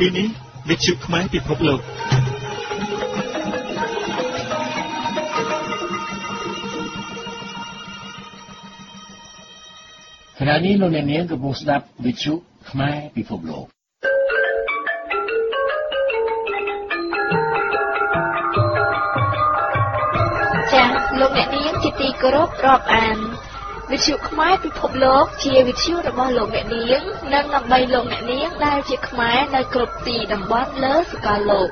ទីនេះវិទ្យុខ្មែរពិភពលោកខណៈនេះលោកអ្នកនាងកំពុងស្ដាប់វិទ្យុខ្មែរពិភពលោកចា៎លោកអ្នកនាងជាទីគោរពរាប់អាន វិទ្យុខ្មែរពិភពលោកជាវិទ្យុរបស់លោកអ្នកនាងនិងដើម្បីលោកអ្នកនាងដែលជាខ្មែរនៅគ្រប់ទីតំបន់លើសកលលោក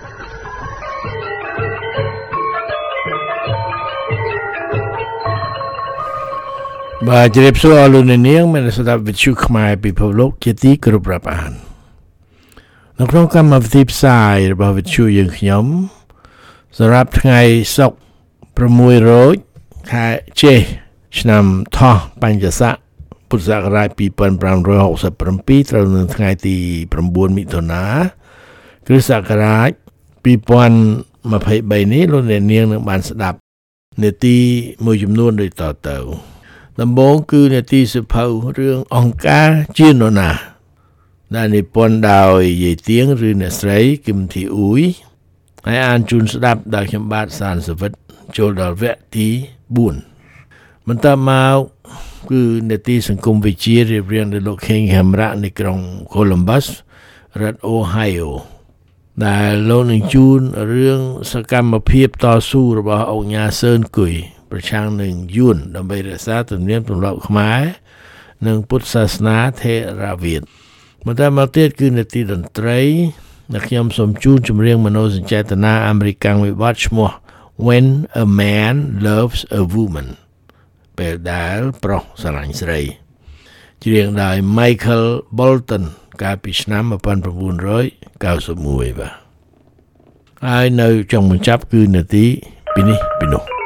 បាទជម្រាបសួរអស់លោកអ្នកនាងមានស្ដាប់វិទ្យុខ្មែរពិភពលោកជាទីគោរពរាប់អាននៅក្នុងកម្មវិធីផ្សាយរបស់វិទ្យុយើងខ្ញុំសម្រាប់ថ្ងៃសុក្រ6រោចខែចេ ឆ្នាំថោះបញ្ញស័កពុទ្ធសករាជ2567ត្រូវនៅថ្ងៃទី9មិថុនាគ្រិស្តសករាជ2023នេះលោកអ្នកនាងនឹងបានស្ដាប់នេតិមួយចំនួនដូចតទៅ ដំបូងគឺនេតិសិភៅរឿងអង្គការជានរណាដែលនិពន្ធដោយយាយទៀងឬអ្នកស្រីគឹមធីអ៊ូយហើយអានជូនស្ដាប់ដោយខ្ញុំបាទសានសវិតចូលដល់វគ្គទី4 បន្តមកគឺនេតិសង្គមវិទ្យារៀបរៀងដោយលោកខេងហេមរៈនៃក្រុង Columbus រដ្ឋ Ohio ដែលលោកនឹងជូនរឿងសកម្មភាពតស៊ូរបស់អង្គការសឿនគុយប្រឆាំងនឹងយួនដើម្បីរក្សាទំនៀមទម្លាប់ខ្មែរនិងពុទ្ធសាសនាថេរវាទបន្តមកទៀតគឺនេតិតន្ត្រីដែលខ្ញុំសូមជូនចម្រៀងមនោសញ្ចេតនាអាមេរិកាំងវិបត្តិឈ្មោះ When a Man Loves a Woman ពេលដែលប្រុសស្រឡាញ់ស្រីច្រៀងដោយ Michael Bolton កាលពីឆ្នាំ1991បាទហើយនៅចុងបញ្ចប់គឺនាទីពីនេះពីនោះ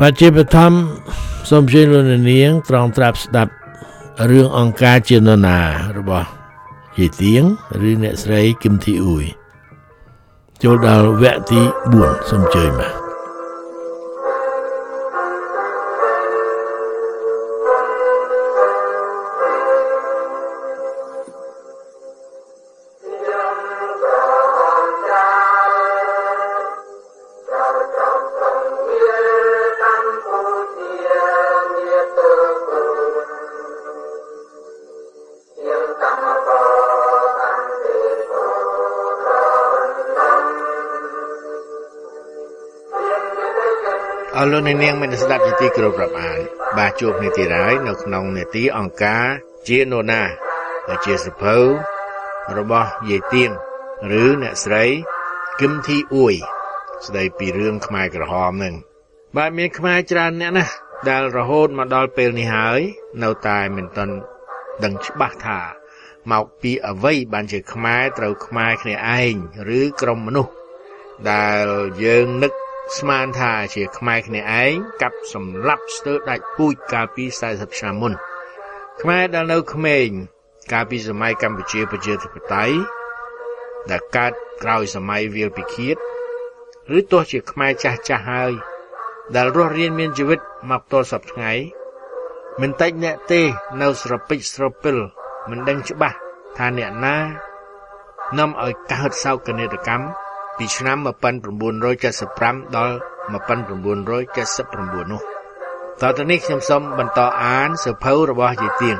បាទជាបឋមសូមជឿលោកនាងត្រង់ត្រាប់ស្ដាប់រឿងអង្គការជានរណារបស់យាយទៀងឬអ្នកស្រីគឹមធីអ៊ូយចូលដល់វគ្គទី4សូមជើញបាទ អស់លោកអ្នកនាងមានស្ដាប់ជាទីគោរពរាប់អានបាទជួបគ្នាទៀតហើយនៅក្នុងនេតិអង្គការជានោណាដែលជាសភៅរបស់យាយទៀងឬអ្នកស្រីគឹមធីអ៊ួយស្ដីពីរឿងខ្មែរក្រហមនឹងបាទមានខ្មែរច្រើនអ្នកណាស់ដែលរហូតមកដល់ពេលនេះហើយ នៅតែមិនទាន់ដឹងច្បាស់ថាមកពីអ្វីបានជាខ្មែរត្រូវខ្មែរគ្នាឯងឬក្រុមមនុស្សដែលយើងនឹក ស្មានថាជាខ្មែរគ្នាឯងកាប់សម្លាប់ស្ទើរដាច់ពូជកាលពី40ឆ្នាំមុនខ្មែរដែលនៅក្មេងកាលពីសម័យកម្ពុជាប្រជាធិបតេយ្យដែលកើតក្រោយសម័យវាលពិឃាតឬទោះជាខ្មែរចាស់ចាស់ហើយ ដែលរស់រៀនមានជីវិតមកទល់សប្តាហ៍ថ្ងៃមិនតិចអ្នកទេនៅស្រពេចស្រពិលមិនដឹងច្បាស់ថាអ្នកណានាំឲ្យកើតសោកនាដកម្ម ពីឆ្នាំ1975ដល់1979នោះតទៅនេះខ្ញុំសូមបន្តអានសភៅរបស់យាយទៀង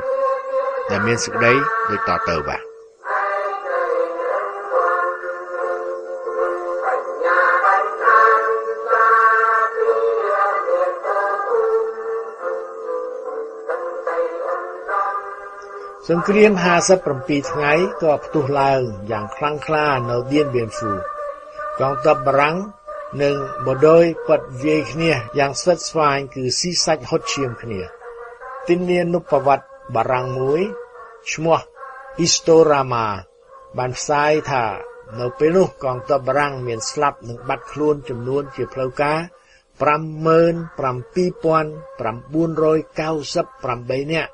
ដែលមានសេចក្តីដូចតទៅបាទសង្គ្រាម57ថ្ងៃក៏ផ្ទុះឡើងយ៉ាងខ្លាំងក្លានៅឌៀនបៀនហ្វូ កងទ័ពបារាំងនិងបដូយប៉ាត់វាយគ្នាយ៉ាងស្វិតស្វាញគឺស៊ីសាច់ហត់ឈាមគ្នាទិនានុប្រវត្តិបារាំងមួយឈ្មោះ Historama បានផ្សាយថានៅពេលនោះកងទ័ពបារាំងមានស្លាប់និងបាត់ខ្លួនចំនួនជាផ្លូវការ57998នាក់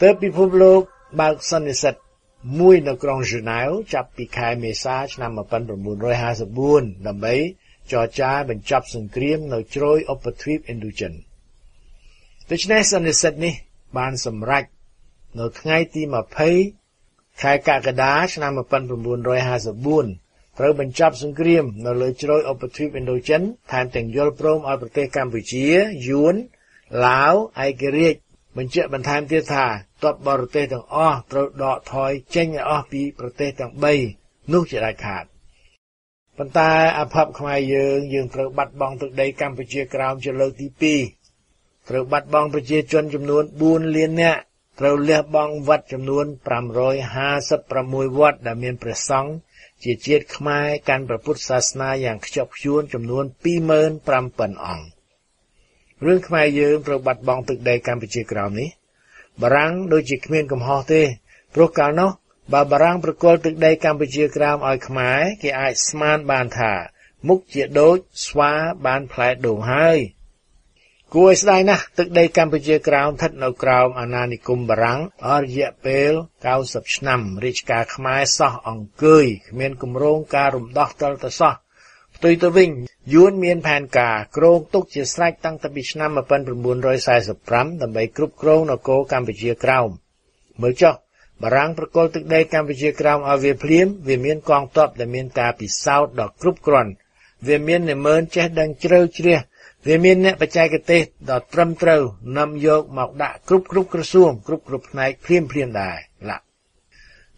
ទើបពិភពលោកបើកសន្និសីទ មួយនៅក្រុងហ្សឺណែវចាប់ពីខែមេសាឆ្នាំ1954ដើម្បីចរចាបញ្ចប់សង្គ្រាមនៅជ្រោយឧបទ្វីបឥណ្ឌូចិនដូច្នេះសន្និសីទនេះបានសម្រេចនៅថ្ងៃទី20ខែកក្កដាឆ្នាំ1954ត្រូវបញ្ចប់សង្គ្រាមនៅលើជ្រោយឧបទ្វីបឥណ្ឌូចិនថែមទាំងយល់ព្រមឲ្យប្រទេសកម្ពុជាយួនឡាវឯករាជ្យបញ្ជាក់បន្ថែមទៀតថា ទ័ពបរទេសទាំងអស់ត្រូវដកថយចេញឲ្យអស់ពីប្រទេសទាំង3នោះជាដាច់ខាតប៉ុន្តែអភ័ព្វខ្មែរយើងយើងត្រូវបាត់បង់ទឹកដីកម្ពុជាក្រោមជាលើកទី2ត្រូវបាត់បង់ប្រជាជនចំនួន4លាននាក់ត្រូវលះបង់វត្តចំនួន556វត្តដែលមានព្រះសង្ឃជាជាតិខ្មែរកាន់ព្រះពុទ្ធសាសនាយ៉ាងខ្ជាប់ខ្ជួនចំនួន25000អង្គរឿងខ្មែរយើងត្រូវបាត់បង់ទឹកដីកម្ពុជាក្រោមនេះ បារាំងដូចជាគ្មានកំហុសទេព្រោះកាលនោះបើបារាំងប្រគល់ទឹកដីកម្ពុជាក្រោមឲ្យខ្មែរគេអាចស្មានបានថាមុខជាដូចស្វាបានផ្លែដូងហើយគួរឲ្យស្ដាយណាស់ទឹកដីកម្ពុជាក្រោមស្ថិតនៅក្រោមអាណានិគមបារាំងអស់រយៈពេល90ឆ្នាំរាជការខ្មែរសោះអង្គើយគ្មានគម្រោងការរំដោះទិលទៅសោះ ផ្ទុយទៅវិញយួនមានផែនការគ្រោងទុកជាស្រេចតាំងពីឆ្នាំ1945ដើម្បីគ្រប់គ្រងនគរកម្ពុជាក្រោមមើលចុះបារាំងប្រគល់ទឹកដីកម្ពុជាក្រោមឲ្យវាភ្លាមវាមានកងទ័ពដែលមានការពិសោធន៍ដ៏គ្រប់គ្រាន់វាមាននិមឺនចេះដឹងជ្រៅជ្រះវាមានអ្នកបច្ចេកទេសដ៏ត្រឹមត្រូវនាំយកមកដាក់គ្រប់គ្រប់ក្រសួងគ្រប់គ្រប់ផ្នែកភ្លាមភ្លាមដែរឡា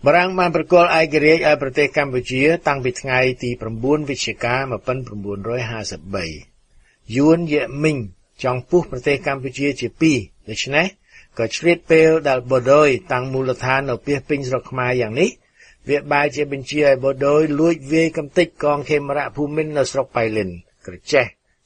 បារាំងបានប្រគល់ឯករាជ្យឲ្យប្រទេសកម្ពុជា តាំងពីថ្ងៃទី9វិច្ឆិកា1953យួនយេមីងចង់ពុះប្រទេសកម្ពុជាជាពីរដូច្នេះក៏ឆ្លៀតពេលដែលបូដយតាំងមូលដ្ឋាននៅពីពេញស្រុកខ្មែរយ៉ាងនេះវាបែរជាបញ្ជាឲ្យបូដយលួចវាយកំទេចកងខេមរៈភូមិន្ទនៅស្រុកបៃលិន ក្រចេះ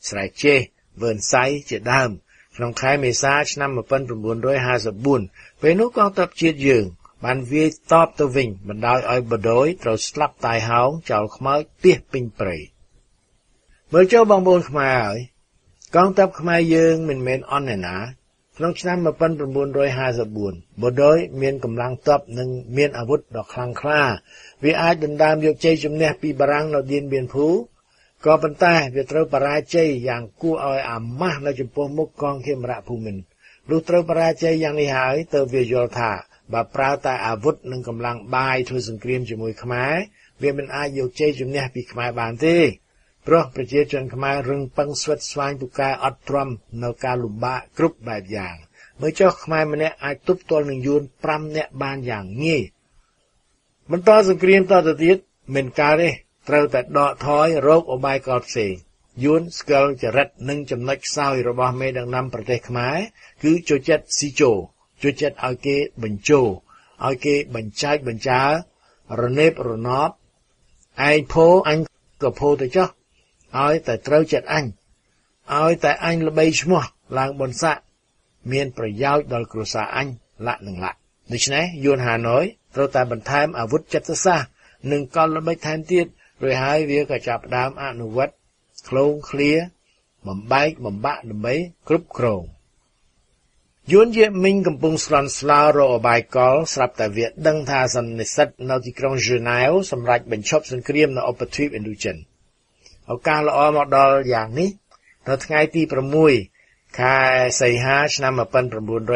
ស្រែចេះវើនសៃជាដើមក្នុងខែមេសាឆ្នាំ1954ពេលនោះកងទ័ពជាតិយើង បានវាយតបទៅវិញបណ្ដោយឲ្យបដ ாய் ត្រូវស្លាប់តៃហោងចោលខ្មោចពីសពេញព្រៃមើលចូលបងប្អូនខ្មែរហើយកងទ័ពខ្មែរយើងមិនមែនអន់ឯណាក្នុងឆ្នាំ1954បដ ாய் មានកម្លាំងទ័ពនិងមានអាវុធដ៏ខ្លាំងក្លាវាអាចដណ្ដើមយកជ័យជំនះពីបារាំងនៅឌៀនបៀនភូក៏ប៉ុន្តែវាត្រូវបរាជ័យយ៉ាងគួរឲ្យអាម៉ាស់នៅចំពោះមុខកងខេមរៈភូមិន្ទលុះត្រូវបរាជ័យយ៉ាងនេះហើយទើបវាយល់ថា បើប្រើតែអាវុធនិងកម្លាំងបាយធ្វើសង្គ្រាមជាមួយខ្មែរវាមិនអាចយកជ័យជំនះពីខ្មែរបានទេព្រោះប្រជាជនខ្មែររឹងប៉ឹងស្វិតស្វាញពូកែអត់ទ្រាំនៅការលំបាកគ្រប់បែបយ៉ាងមើលចុះខ្មែរម្នាក់អាចទប់ទល់នឹងយួន5នាក់បានយ៉ាងងាយបន្តសង្គ្រាមតទៅទៀតមិនកើតទេត្រូវតែដកថយរោគអបាយកលផ្សេងយួនស្កិលចរិតនិងចំណុចខ្សោយរបស់មេដឹកនាំប្រទេសខ្មែរគឺចូលចិត្តស៊ីជោ ជួយចិត្តឲ្យគេបញ្ជោឲ្យគេបញ្ចែកបញ្ចារនេបរណបឯងពោអញក៏ពោទៅចុះឲ្យតែត្រូវចិត្តអញឲ្យតែអញល្បីឈ្មោះឡើងបនស័កមានប្រយោជន៍ដល់គ្រួសារអញលក្ខនឹងលក្ខដូច្នេះយួនហាណូយត្រូវតែបន្ថែមអាវុធចិត្តសាស្ត្រនិងកលល្បិចថែមទៀតរួចហើយវាក៏ចាប់ផ្ដើមអនុវត្តឃ្លោងឃ្លាបំបែកបំបាក់ដើម្បីគ្រប់គ្រង យួនយេមីងកំពុងស្លន់ស្លោរកអបាយកលស្រាប់តែវាដឹងថាសន្និសិទនៅទីក្រុងហ្សឺណែវសម្រាប់បញ្ឈប់សង្គ្រាមនៅឧបទ្វីបឥណ្ឌូចិនឱកាសល្អមកដល់យ៉ាងនេះនៅថ្ងៃទី6ខែសីហាឆ្នាំ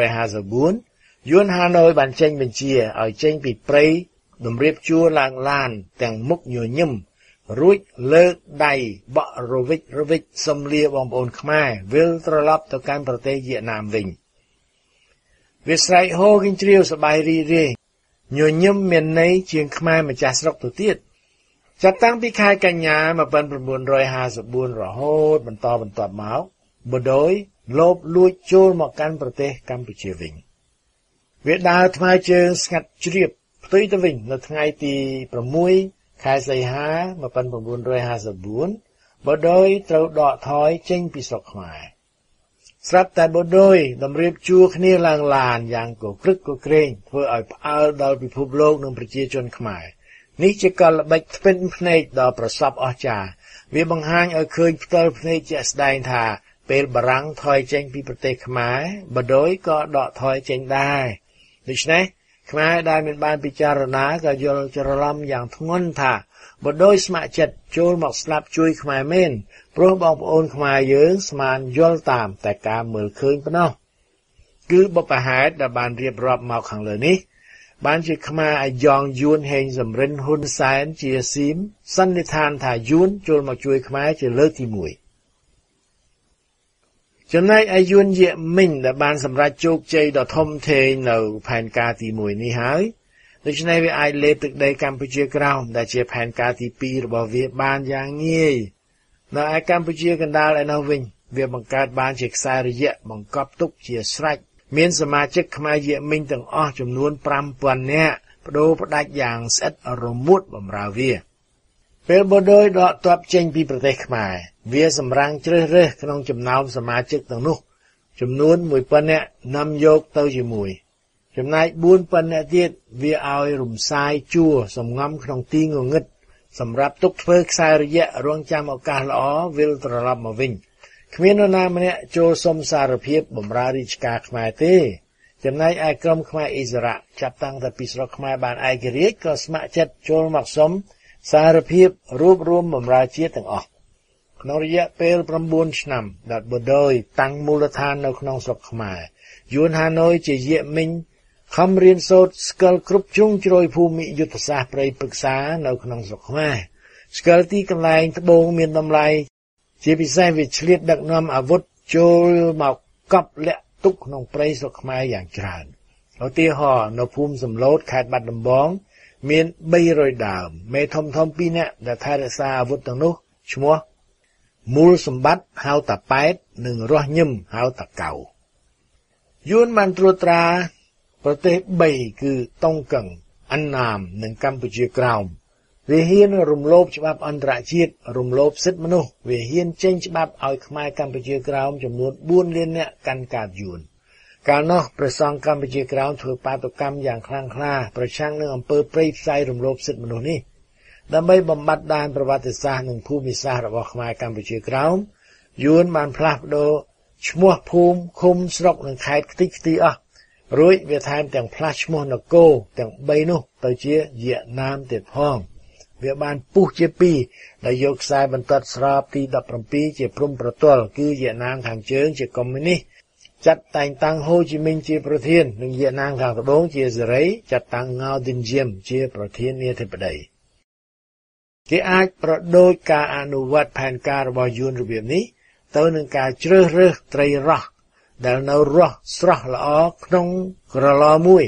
1954យួនហាណូយបានចេញបញ្ជាឲ្យចេញពីព្រៃតម្រៀបជួរឡើងឡានទាំងមុខញញឹមរួចលើកដៃបក់រវិចរវិចសំលាបងប្អូនខ្មែរវិលត្រឡប់ទៅកាន់ប្រទេសវៀតណាមវិញ វាស្រែកហូកញ្ជ្រៀវសបាយរីរាយញញឹមមានន័យជាងខ្មែរម្ចាស់ស្រុកទៅទៀតចាប់តាំងពីខែកញ្ញា1954រហូតបន្តបន្ទាប់មកបដូយលោបលួចចូលមកកាន់ប្រទេសកម្ពុជាវិញវាដើរថ្មើរជើងស្ងាត់ជ្រាបផ្ទុយទៅវិញនៅថ្ងៃទី6ខែសីហា1954បដូយត្រូវដកថយចេញពីស្រុកខ្មែរ ស្រាប់តែបុដោយតម្រៀបជួរគ្នាឡើងឡានយ៉ាងកក្រឹកកក្រែងធ្វើឲ្យផ្អើលដល់ពិភពលោកនិងប្រជាជនខ្មែរនេះជាកលល្បិចថ្ពិនភ្នែកដ៏ប្រសពអស្ចារ្យវាបង្ហាញឲ្យឃើញផ្ទាល់ភ្នែកជាក់ស្ដែងថា ពេលបារាំងថយចេញពីប្រទេសខ្មែរបដ ாய் ក៏ដកថយចេញដែរដូច្នេះខ្មែរដែលមានបានពិចារណាក៏យល់ច្រឡំយ៉ាងធ្ងន់ថា បដ ாய் ស្ម័គ្រចិត្តចូលមកស្លាប់ជួយខ្មែរមែនព្រោះបងប្អូនខ្មែរយើងស្មានយល់តាម តែការមើលឃើញប៉ុណ្ណោះគឺបបហេតុដែលបានរៀបរាប់មកខាងលើនេះ បានជាខ្មែរអាយ៉ងយួនហេងសំរិនហ៊ុនសែនជាស៊ីមសន្និដ្ឋានថាយួនចូលមកជួយខ្មែរជាលើកទី1ចំណែកអាយុនយៈមិញដែលបានសម្រេចជោគជ័យដ៏ធំធេងនៅផែនការទី1នេះហើយ ដូច្នេះវាអាចលេបទឹកដីកម្ពុជាក្រោមដែលជាផែនការទី2របស់វាបានយ៉ាងងាយនៅឯកម្ពុជាកណ្ដាលឯនោះវិញ វាបង្កើតបានជាខ្សែរយៈបង្កប់ទុកជាស្រេចមានសមាជិកខ្មែរយៈមិញទាំងអស់ចំនួន5000នាក់បដូរផ្ដាច់យ៉ាងស្អិតរមួតបំរើវាពេលបដូយដកទ័ពចេញពីប្រទេសខ្មែរវាសម្រាំងជ្រើសរើសក្នុងចំណោមសមាជិកទាំងនោះ ចំនួន1000នាក់នាំយកទៅជាមួយ ចំណែក4000នាក់ទៀតវាឲ្យរំសាយជួរសំងំក្នុងទីងងឹតសម្រាប់ទុកធ្វើខ្សែរយៈរងចាំឱកាសល្អវិលត្រឡប់មកវិញគ្មាននរណាម្នាក់ចូលសុំសារភាពបម្រើរាជការខ្មែរទេចំណែកឯក្រុមខ្មែរអ៊ីស្រាអែលចាប់តាំងតែពីស្រុកខ្មែរបានឯករាជ្យក៏ស្ម័គ្រចិត្តចូលមកសុំសារភាពរួបរวมបម្រើជាតិទាំងអស់ក្នុងរយៈពេល9ឆ្នាំដែលបដ ாய் តាំងមូលដ្ឋាននៅក្នុងស្រុកខ្មែរយួនហាណូយជាយៈមិញ ខំរៀនសូត្រស្គាល់គ្រប់ជ្រុងជ្រោយភូមិយុទ្ធសាស្ត្រប្រៃព្រឹក្សានៅក្នុងស្រុកខ្មែរស្គាល់ទីកន្លែងត្បូងមានតម្លៃជាពិសេសវាឆ្លៀតដឹកនាំអាវុធចូលមកកប់លាក់ទុកក្នុងព្រៃស្រុកខ្មែរយ៉ាងច្រើនឧទាហរណ៍នៅភូមិសំឡូតខេត្តបាត់ដំបង មាន300ដើមមេធំធំ2នាក់ដែលថែរក្សាអាវុធទាំងនោះឈ្មោះមូលសម្បត្តិហៅតាប៉ែតនិងរស់ញឹមហៅតាកៅយួនបានត្រួតត្រា ប្រទេស3គឺតុងកឹងអណ្ណាមនិងកម្ពុជាក្រោមវាហ៊ានរំលោភច្បាប់អន្តរជាតិរំលោភសិទ្ធិមនុស្សវាហ៊ានចេញច្បាប់ឲ្យខ្មែរកម្ពុជាក្រោមចំនួន4លាននាក់កាន់កាប់យួនកាលនោះព្រះសង្ឃកម្ពុជាក្រោមធ្វើបាតុកម្មយ៉ាងខ្លាំងក្លាប្រឆាំងនឹងអំពើព្រៃផ្សៃរំលោភសិទ្ធិមនុស្សនេះដើម្បីបំបត្តិដានប្រវត្តិសាស្ត្រនិងភូមិសាស្ត្ររបស់ខ្មែរកម្ពុជាក្រោមយួនបានផ្លាស់ប្ដូរឈ្មោះភូមិឃុំស្រុកនិងខេត្តខ្ទេចខ្ទីអស់ រួចវាថែមទាំងផ្លាស់ឈ្មោះនគរទាំង3នោះទៅជាវៀតណាមទៀតផងវាបានពុះជា2ដែលយកខ្សែបន្ទាត់ស្របទី17ជាព្រំប្រទល់គឺវៀតណាមខាងជើងជាកុម្មុយនីសចាត់តែងតាំងហូជីមិញជាប្រធាននិងវៀតណាមខាងត្បូងជាសេរីចាត់តាំងង៉ៅឌិនជៀមជាប្រធានាធិបតីគេអាចប្រដូចការអនុវត្តផែនការរបស់យួនរបៀបនេះទៅនឹងការជ្រើសរើសត្រីរ៉ស់ ដែលនៅរស់ស្រស់ល្អក្នុងក្រឡមួយ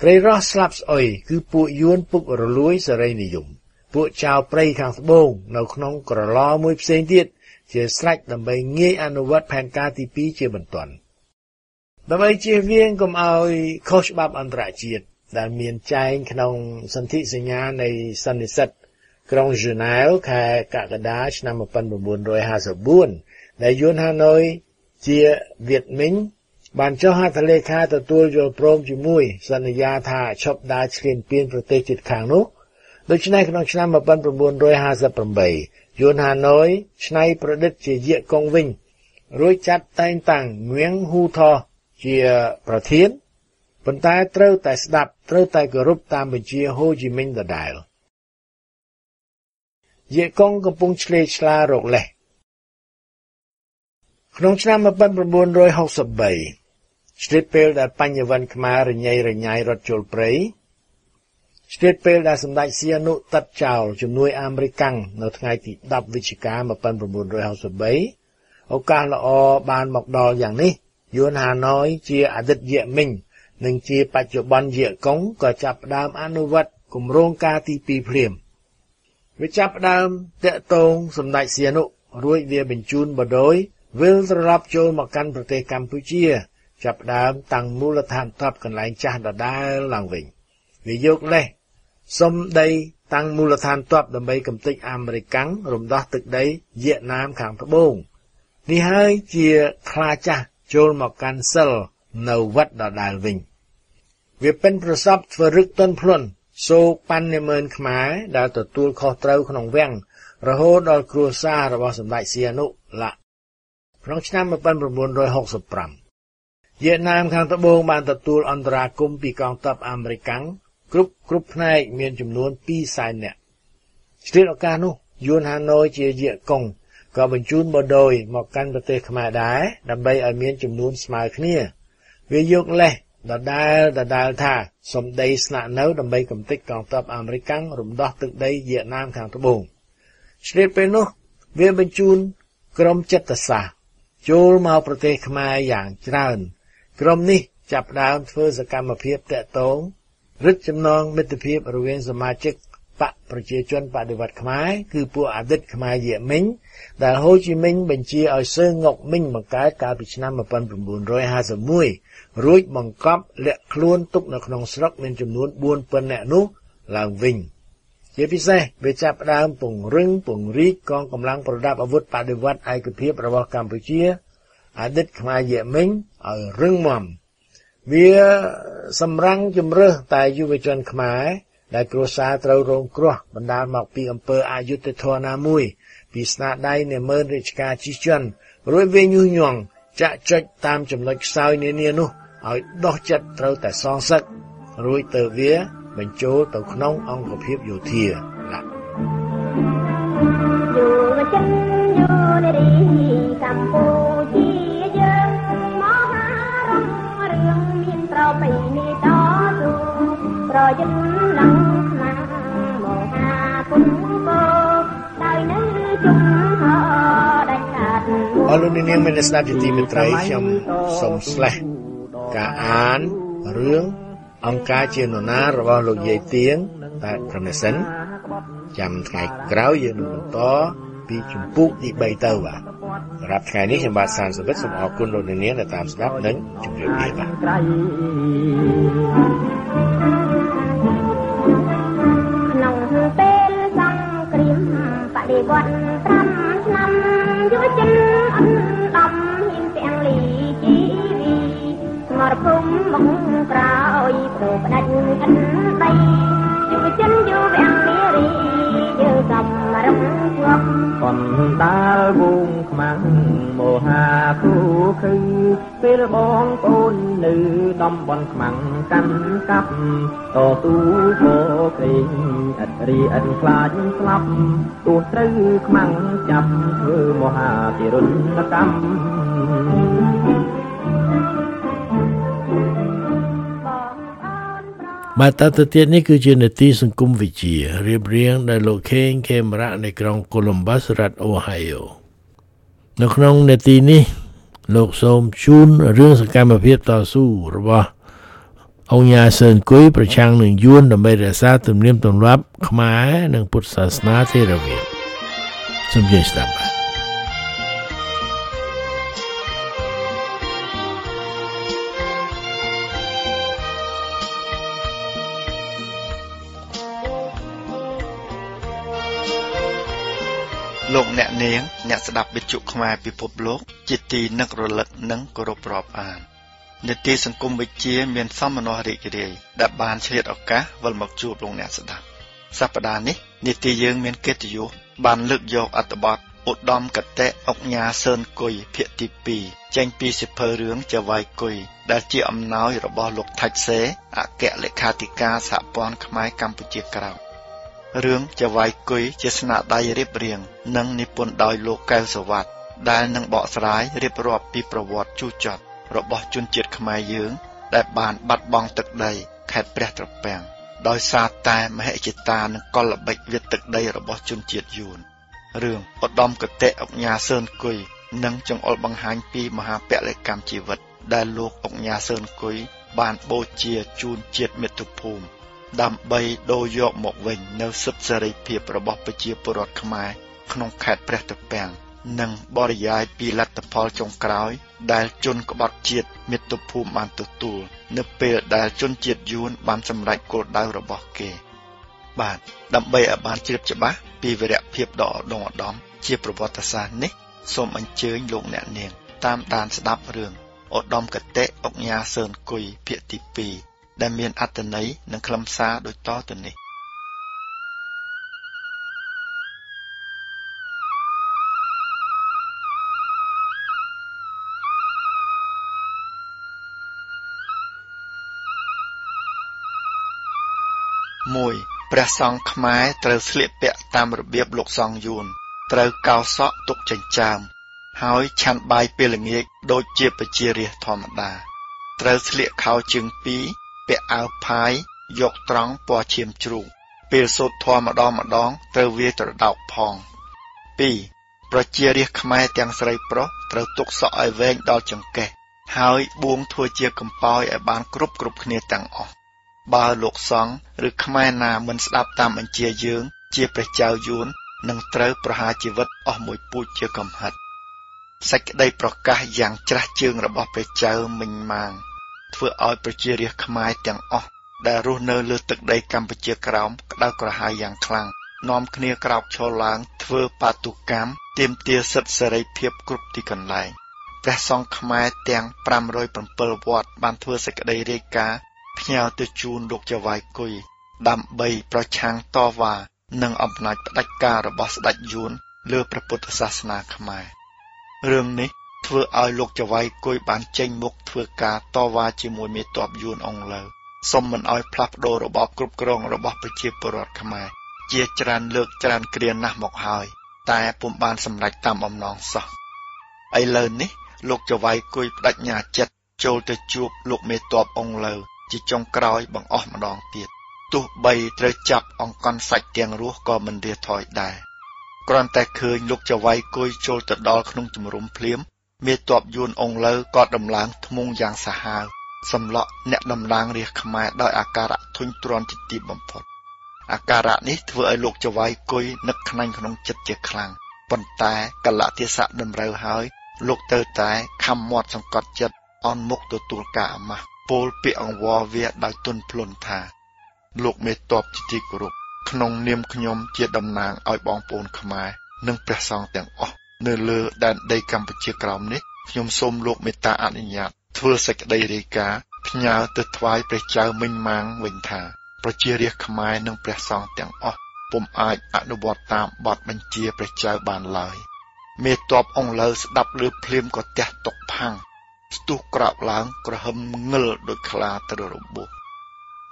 ត្រីរស់ស្លាប់ស្អុយគឺពួកយួនពុករលួយសេរីនិយមពួកចៅព្រៃខាងត្បូងនៅក្នុងក្រឡមួយផ្សេងទៀតជាស្រេចដើម្បីងាយអនុវត្តផែនការទី2ជាបន្ទាន់ដើម្បីជៀសវាងកុំឲ្យខុសច្បាប់អន្តរជាតិដែលមានចែងក្នុងសន្ធិសញ្ញានៃសន្និសិទក្រុងហ្សឺណែវខែកក្កដាឆ្នាំ1954ដែលយួនហាណូយ ជាវៀតមិញបានចុះហត្ថលេខាទទួលយល់ព្រមជាមួយសន្យាថាឈប់ដើរឈ្លានពានប្រទេសជិតខាងនោះដូច្នេះក្នុងឆ្នាំ1958យួនហាណូយឆ្នៃប្រឌិតជាយៈកងវិញរួចចាត់តែងតាំងងៀងហ៊ូថោជាប្រធានប៉ុន្តែត្រូវតែស្ដាប់ត្រូវតែគោរពតាមបញ្ជាហូជីមិញដដែលយៈកងកំពុងឆ្លេឆ្លារកលេស ក្នុងឆ្នាំ1963ឆ្លៀតពេលដែលបញ្ញវន្តខ្មែររញ៉ៃរញ៉ៃរត់ចូលព្រៃឆ្លៀតពេលដែលសម្ដេចសៀនុតាត់ចោលជំនួយអាមេរិកាំងនៅថ្ងៃទី10វិច្ឆិកា1963ឱកាសល្អបានមកដល់យ៉ាងនេះយួនហាណូយជាអតីតយៈមិញនិងជាបច្ចុប្បន្នយៈកុងក៏ចាប់ផ្ដើមអនុវត្តគម្រោងការទី2ភ្លាមវាចាប់ផ្ដើមតាក់ទងសម្ដេចសៀនុរួចវាបញ្ជូនបដ ாய் វិលត្រឡប់ចូលមកកាន់ប្រទេសកម្ពុជា ចាប់ដើមតាំងមូលដ្ឋានទ័ពកន្លែងចាស់ដដាលឡើងវិញវាយកលេសសុំដីតាំងមូលដ្ឋានទ័ពដើម្បីកំទេចអាមេរិកាំងរំដោះទឹកដីវៀតណាមខាងត្បូងនេះហើយជាខ្លាចាស់ចូលមកកាន់សិលនៅវត្តដដាលវិញ វាពិនប្រសពធ្វើរឹកទន់ភ្លន់សូប៉ាន់និមឺនខ្មែរដែលទទួលខុសត្រូវក្នុងវាំងរហូតដល់គ្រួសាររបស់សម្ដេចសៀនុលាក់ នុងឆ្នាំ1965វៀតណាមខាងត្បូងបានទទួលអន្តរាគមន៍ពីកងទ័ពអាមេរិកគ្រប់គ្រប់ផ្នែកមានចំនួន2សែននាក់ស្ទើរឱកាសនោះយួនហាណូយជាយាកុងក៏បញ្ជូនបដូយមកកាន់ប្រទេសខ្មែរដែរដើម្បីឲ្យមានចំនួនស្មើគ្នាវាយកលេសដដែលដដែលថាសំដីស្នាក់នៅដើម្បីកំទេចកងទ័ពអាមេរិករំដោះទឹកដីវៀតណាមខាងត្បូងឆ្លៀតពេលនោះវាបញ្ជូនក្រុមចិត្តសាស្ត្រ ចូលមកប្រទេសខ្មែរយ៉ាងច្រើន ក្រុមនេះចាប់ផ្ដើមធ្វើសកម្មភាពតាក់ទងរឹតចំណងមិត្តភាពរវាងសមាជិកបកប្រជាជនបដិវត្តខ្មែរគឺពួកអតីតខ្មែរយេមិញដែលហូជីមិញបញ្ជាឲ្យសើងុកមិញបង្កើតកាលពីឆ្នាំ1951រួចបង្កប់លាក់ខ្លួនទុកនៅក្នុងស្រុកមានចំនួន4000នាក់នោះឡើងវិញ ជាពិសេសវាចាប់ផ្ដើមពង្រឹងពង្រីកកងកម្លាំងប្រដាប់អាវុធបដិវត្តឯកភាពរបស់កម្ពុជាអតីតខ្មែរយេមិញឲ្យរឹងមាំវាសម្រាំងជំរើសតែយុវជនខ្មែរដែលគ្រួសារត្រូវរងគ្រោះបណ្ដាលមកពីអំពើអយុត្តិធម៌ណាមួយ ពីស្នាដៃនៃមើលរាជការជិះជាន់រួចវាញុះញង់ចាក់ចុចតាមចំណុចខ្សោយនានានោះឲ្យដោះចិត្តត្រូវតែសងសឹករួចទៅវា បញ្ចូលទៅក្នុងអង្គភាពយោធាណាយុវជនយុនារីកម្ពុជាយើងមហារងរឿងមានប្រពៃណីតស៊ូប្រយុទ្ធនឹងខ្មាំងមហាគុណគោដោយនៅជុំហដាច់ខាតអរលោកនាងមានស្ដាប់ជាទីមេត្រីខ្ញុំសូមស្លេះការអានរឿង អង្គការជានរណារបស់លោកយាយទៀងតែប្រណិសិនចាំថ្ងៃក្រោយយើងនឹងបន្តពីជំពូកទី3ទៅបាទសម្រាប់ថ្ងៃនេះខ្ញុំបាទសានសុវិតសូមអរគុណលោកនាងដែលតាមស្ដាប់និងជម្រាបលាបាទក្នុងពេលសង្គ្រាមបដិវត្ត5ឆ្នាំយុវជន រភូមិមកក្រោយប្រផ្ដាច់អិនដីយុវជនយុវអនារីយើងកំរំជាប់កនដាលវងខ្មាំងមហាគូគឺពេលបងប្អូននៅតំបន់ខ្មាំងកាន់កាប់តស៊ូពោក្រែងអត់រីអិនខ្លាចស្លាប់ទោះត្រូវខ្មាំងចាប់ធ្វើមហាទិរុណកម្ម បាទតទៅទៀតនេះគឺជានេតិសង្គមវិទ្យារៀបរៀងដោយលោកខេងខេមរៈនៃក្រុង Columbus រដ្ឋ Ohio នៅក្នុងនេតិនេះលោកសូមជូនរឿងសកម្មភាពតស៊ូរបស់អង្គញាសឿនគុយប្រឆាំងនឹងយួនដើម្បីរក្សាទំនៀមទម្លាប់ខ្មែរនិងពុទ្ធសាសនាទេរវាសូមជឿស្ដាប់ លោកអ្នកនាងអ្នកស្ដាប់វិទ្យុខ្មែរពិភពលោក ជាទីនឹករលឹកនិងគោរពរាប់អាននេតិសង្គមវិជ្ជាមានសមនស្សរីករាយដែលបានឆ្លៀតឱកាសវិលមកជួបលោកអ្នកស្ដាប់សប្តាហ៍នេះនេតិយើងមានកិត្តិយសបានលើកយកអត្ថបទឧត្តមកតេអុកញ៉ាសឿនគុយភាគទី2ចេញពីសិភើរឿងចវាយគុយដែលជាអំណោយរបស់លោកថាច់សេអគ្គលេខាធិការសហព័ន្ធខ្មែរកម្ពុជាក្រោម រឿងចវាយគុយជាស្នាដៃរៀបរៀងនិងនិពន្ធដោយលោកកែវសវត្តដែលនឹងបកស្រាយរៀបរាប់ពីប្រវត្តិជូរចត់របស់ជនជាតិខ្មែរយើង ដែលបានបាត់បង់ទឹកដីខេត្តព្រះត្រពាំងដោយសារតែមហិច្ឆតានិងកលល្បិចវិទឹកដីរបស់ជនជាតិយួនរឿងឧត្តមកតេអុកញ៉ាសឿនគុយនិងចង្អុលបង្ហាញពីមហាពលិកម្មជីវិត ដែលលោកអុកញ៉ាសឿនគុយបានបូជាជូនជាតិមាតុភូមិ ដើម្បីដូរយកមកវិញនៅសិទ្ធិសេរីភាពរបស់ប្រជាពលរដ្ឋខ្មែរក្នុងខេត្តព្រះត្រពាំងនិងបរិយាយពីលទ្ធផលចុងក្រោយ ដែលជនក្បត់ជាតិមាតុភូមិបានទទួលនៅពេលដែលជនជាតិយួនបានសម្រេចគោលដៅរបស់គេ បាទដើម្បីឲ្យបានជ្រាបច្បាស់ពីវីរភាពដ៏ឧត្តមឧត្តមជាប្រវត្តិសាស្ត្រនេះសូមអញ្ជើញលោកអ្នកនាង តាមដានស្ដាប់រឿងឧត្តមកតេអុកញ៉ាសឿនគុយភាគទី2 ដែលមានអត្ថន័យនិងខ្លឹមសារដូចតទៅនេះ1ព្រះសង្ឃខ្មែរត្រូវស្លៀកពាក់តាមរបៀបលោកសង្ឃយួនត្រូវកោសក់ទុកចិញ្ចើមហើយឆាន់បាយពេលល្ងាចដូចជាប្រជារាស្ត្រធម្មតាត្រូវស្លៀកខោជើងពីរ ពាក់អាវផាយយកត្រង់ពណ៌ឈាមជ្រូកពេលសូត្រធម៌ម្ដងម្ដងត្រូវវាត្រដោកផង2ប្រជារាស្ត្រខ្មែរទាំងស្រីប្រុសត្រូវទុកសក់ឲ្យវែងដល់ចង្កេះហើយបួងធ្វើជាកំពោយឲ្យបានគ្រប់គ្រប់គ្នាទាំងអស់បើលោកសង្ឃឬខ្មែរណាមិនស្ដាប់តាមបញ្ជាយើង ជាព្រះចៅយួននឹងត្រូវប្រហារជីវិតអស់មួយពូជជាកំហិតសេចក្តីប្រកាសយ៉ាងច្រាស់ជើងរបស់ព្រះចៅមិញម៉ាង ធ្វើឲ្យប្រជារាស្ត្រខ្មែរទាំងអស់ដែលរស់នៅលើទឹកដីកម្ពុជាក្រោមក្តៅក្រហាយយ៉ាងខ្លាំងនាំគ្នាក្រោកឈរឡើងធ្វើបាតុកម្មទាមទារសិទ្ធិសេរីភាពគ្រប់ទីកន្លែងព្រះសង្ឃខ្មែរទាំង507វត្តបានធ្វើសេចក្តីរាយការណ៍ផ្ញើទៅជូនលោកចៅវាយគុយដើម្បីប្រឆាំងតវ៉ានឹងអំណាចផ្ដាច់ការរបស់ស្ដេចយួនលើព្រះពុទ្ធសាសនាខ្មែររឿងនេះ ធ្វើឲ្យលោកចៅវាយគុយបានចេញមុខធ្វើការតវ៉ាជាមួយមេតបយួនអង់គ្លេសសុំមិនឲ្យផ្លាស់ប្ដូររបបគ្រប់គ្រងរបស់ប្រជាពលរដ្ឋខ្មែរជាច្រើនលើកច្រើនគ្រាណាស់មកហើយ តែពុំបានសម្រេចតាមអំណងសោះឥឡូវនេះ លោកចៅវាយគុយបដិញ្ញាចិត្តចូលទៅជួបលោកមេតបអង់គ្លេសជាចុងក្រោយបង្អស់ម្ដងទៀតទោះបីត្រូវចាប់អង្កន់សាច់ទាំងរស់ក៏មិនរាថយដែរគ្រាន់តែឃើញលោកចៅវាយគុយចូលទៅដល់ក្នុងជំរំភ្លាម មេតបយួនអង្លើក៏ដំឡើងធ្មងយ៉ាងសាហាវសម្លក់អ្នកតំណាងរាជខ្មែរដោយអាការៈធុញទ្រាន់ជាទីបំផុតអាការៈនេះធ្វើឲ្យលោកចៅវាយគុយនឹកខ្នាញ់ក្នុងចិត្តជាខ្លាំងប៉ុន្តែកលៈទេសៈតម្រូវហើយលោកទៅតែខំមាត់សង្កត់ចិត្តអន់មុខទទួលការអាម៉ាស់ពោលពាក្យអង្វរវាដោយទុនភ្លន់ថា លោកមេតបជាទីគោរពក្នុងនាមខ្ញុំជាតំណាងឲ្យបងប្អូនខ្មែរនិងព្រះសង្ឃទាំងអស់ នៅលើដែនដីកម្ពុជាក្រោមនេះខ្ញុំសូមលោកមេត្តាអនុញ្ញាតធ្វើសេចក្តីរាយការណ៍ផ្ញើទៅថ្វាយព្រះចៅមិញម៉ាងវិញថា ប្រជារាស្ត្រខ្មែរនិងព្រះសង្ឃទាំងអស់ពុំអាចអនុវត្តតាមបទបញ្ជាព្រះចៅបានឡើយមេតបអង្លើស្ដាប់លឺភ្លាមក៏ទះតុកផាំងស្ទុះក្រោកឡើងក្រហមងឹលដូចខ្លាទៅរបួស